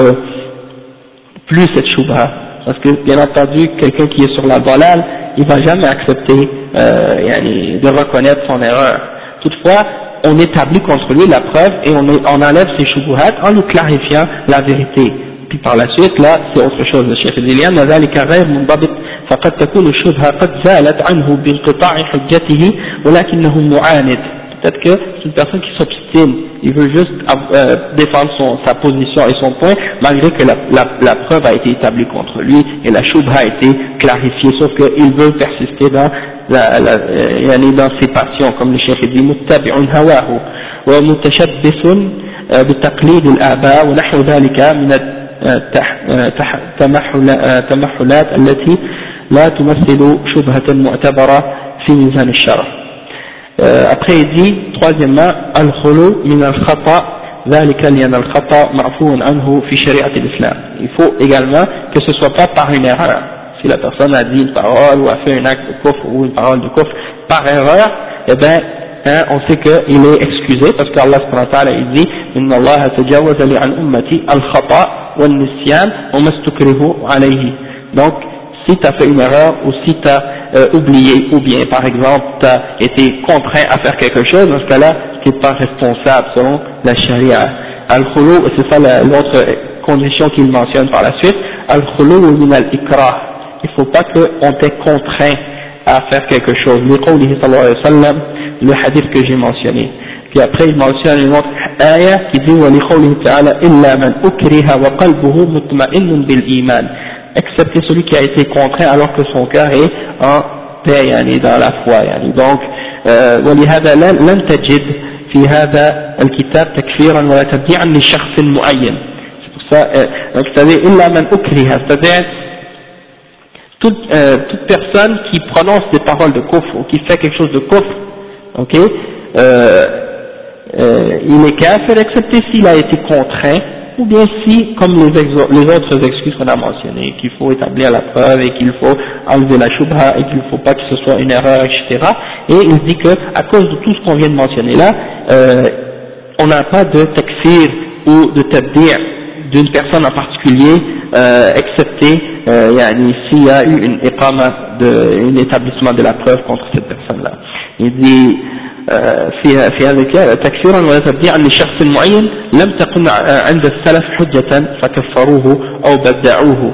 [SPEAKER 1] plus cette shubha. Parce que bien entendu, quelqu'un qui est sur la balale, il va jamais accepter euh, de reconnaître son erreur. Toutefois, on établit contre lui la preuve et on, on enlève ses shubuhat en lui clarifiant la vérité. Puis par la suite, là, c'est autre chose. Le chef dit, ذلك غير منضبط فقد تكون الشبهة قد زالت عنه بانقطاع حجته ولكنه معاند peut-être que c'est une personne qui s'obstine, il veut juste euh, défendre son, sa position et son point, malgré que la, la, la, preuve a été établie contre lui et la shubha a été clarifiée, sauf qu'il veut persister dans, la, la, euh, dans ses passions, comme le chef dit, متبع هواه ومتشبث بتقليد الآباء ونحو ذلك من التمحلات التي لا تمثل شبهة معتبرة في ميزان الشرع après il dit troisièmement al-khulu min al-khata ذلك لأن الخطأ معفو عنه في شريعة الإسلام il faut également que ce soit pas par une erreur si la personne a dit une parole ou a fait un acte de kufr ou une parole de kufr par erreur eh bien hein, on sait qu'il est excusé parce qu'Allah subhanahu wa ta'ala il dit إن الله تجاوز لي عن أمتي الخطأ والنسيان وما استكرهوا عليه donc si tu as fait une erreur ou si tu as euh, oublié ou bien par exemple tu as été contraint à faire quelque chose, dans ce cas-là, tu n'es pas responsable selon la charia. Al-khulu, c'est ça l'autre condition qu'il mentionne par la suite, al-khulu min al-ikra. Il ne faut pas qu'on t'ait contraint à faire quelque chose. لقوله صلى الله عليه وسلم, le hadith que j'ai mentionné. Puis après il mentionne une autre ayah qui dit ولقوله تعالى إلا من أكره وقلبه مطمئن بالإيمان excepté celui qui a été contraint alors que son cœur est en paix يعني dans la foi يعني donc ولهذا لن تجد في هذا الكتاب تكفيرا ولا تبديعا لشخص معين c'est pour ça donc c'est-à-dire إلا من أكره c'est-à-dire toute, euh, toute personne qui prononce des paroles de kufr ou qui fait quelque chose de kufr ok euh, euh, il est kafir excepté s'il a été contraint ou bien si, comme les, autres excuses qu'on a mentionnées, qu'il faut établir la preuve et qu'il faut enlever la shubha et qu'il ne faut pas que ce soit une erreur, etc. Et il dit que à cause de tout ce qu'on vient de mentionner là, euh, on n'a pas de takfir ou de tabdir d'une personne en particulier, euh, excepté euh, s'il y a eu une de, un établissement de la preuve contre cette personne-là. Il dit في في هذا تكفيرا ولا تبديعا لشخص معين لم تكن عند السلف حجة فكفروه أو بدعوه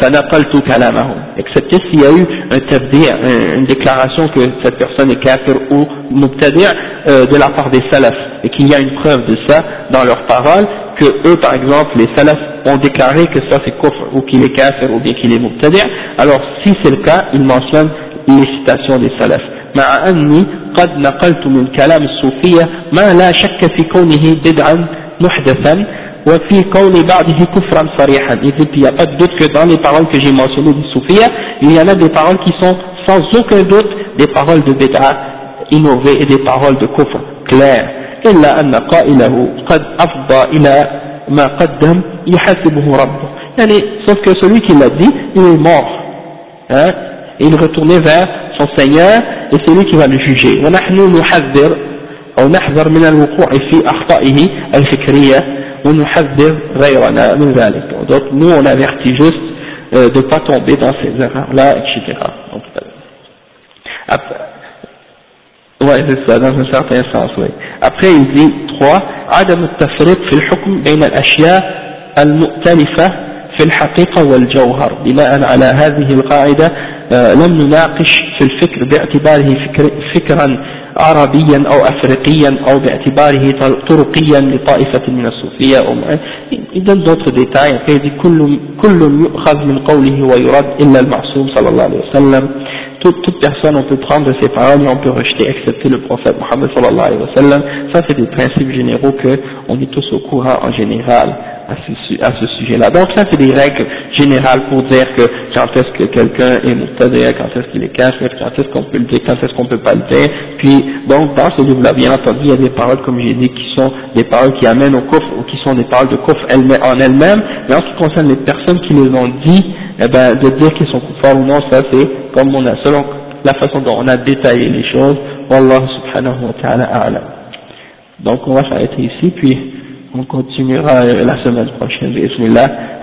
[SPEAKER 1] فنقلت كلامه excepté s'il y a eu un tabdi' une déclaration que cette personne est kafir ou mubtadi' de la part des salafs et qu'il y a une preuve de ça dans leurs paroles que eux par exemple les salafs ont déclaré que ça c'est kufr ou qu'il est kafir ou bien qu'il est mubtadi' alors si c'est le cas ils mentionnent les citations des salafs مع أني قد نقلت من كلام الصوفية ما لا شك في كونه بدعا محدثا وفي كون بعضه كفرا صريحا il n'y a pas de doute que dans les paroles que j'ai mentionnées du soufia il y en a des paroles qui sont sans aucun doute des paroles de bid'a innovées et des paroles de kufr claires إلا أن قائله قد أفضى إلى ما قدم يحاسبه ربه يعني sauf que celui qui l'a dit il est mort hein, il retournait vers son Seigneur et c'est lui qui va le juger. ونحن نحذر أو نحذر من الوقوع في أخطائه الفكرية ونحذر غيرنا من ذلك. Donc nous on avertit juste euh, de ne pas tomber dans ces erreurs-là, etc. Donc, après, ouais, c'est ça, dans un certain sens, oui. Après, il dit, 3, عدم التفريق في الحكم بين الأشياء المؤتلفة في الحقيقة والجوهر بناء على هذه القاعدة لم نناقش في الفكر باعتباره فكر فكرا عربيا أو أفريقيا أو باعتباره طرقيا لطائفة من الصوفية أو détails après il dit كل كل يؤخذ من قوله ويرد إلا المعصوم صلى الله عليه وسلم toute, toute personne on peut prendre ses paroles et on peut rejeter excepté le prophète Mohammed sallallahu alayhi wa sallam ça c'est des principes généraux que on est tous au courant en général à ce, sujet-là. Donc ça c'est des règles générales pour dire que quand est-ce que quelqu'un est muqtadi, quand est-ce qu'il est kafir, quand est-ce qu'on peut le dire, quand est-ce qu'on peut pas le dire. Puis donc dans ce livre-là, bien entendu, il y a des paroles comme j'ai dit qui sont des paroles qui amènent au coffre ou qui sont des paroles de coffre en elles-mêmes. Mais en ce qui concerne les personnes qui les ont dit, eh ben de dire qu'ils sont kuffar ou non, ça c'est comme on a selon la façon dont on a détaillé les choses. Wallah subhanahu wa ta'ala a'lam. Donc on va s'arrêter ici puis on continuera la semaine prochaine, bismillah.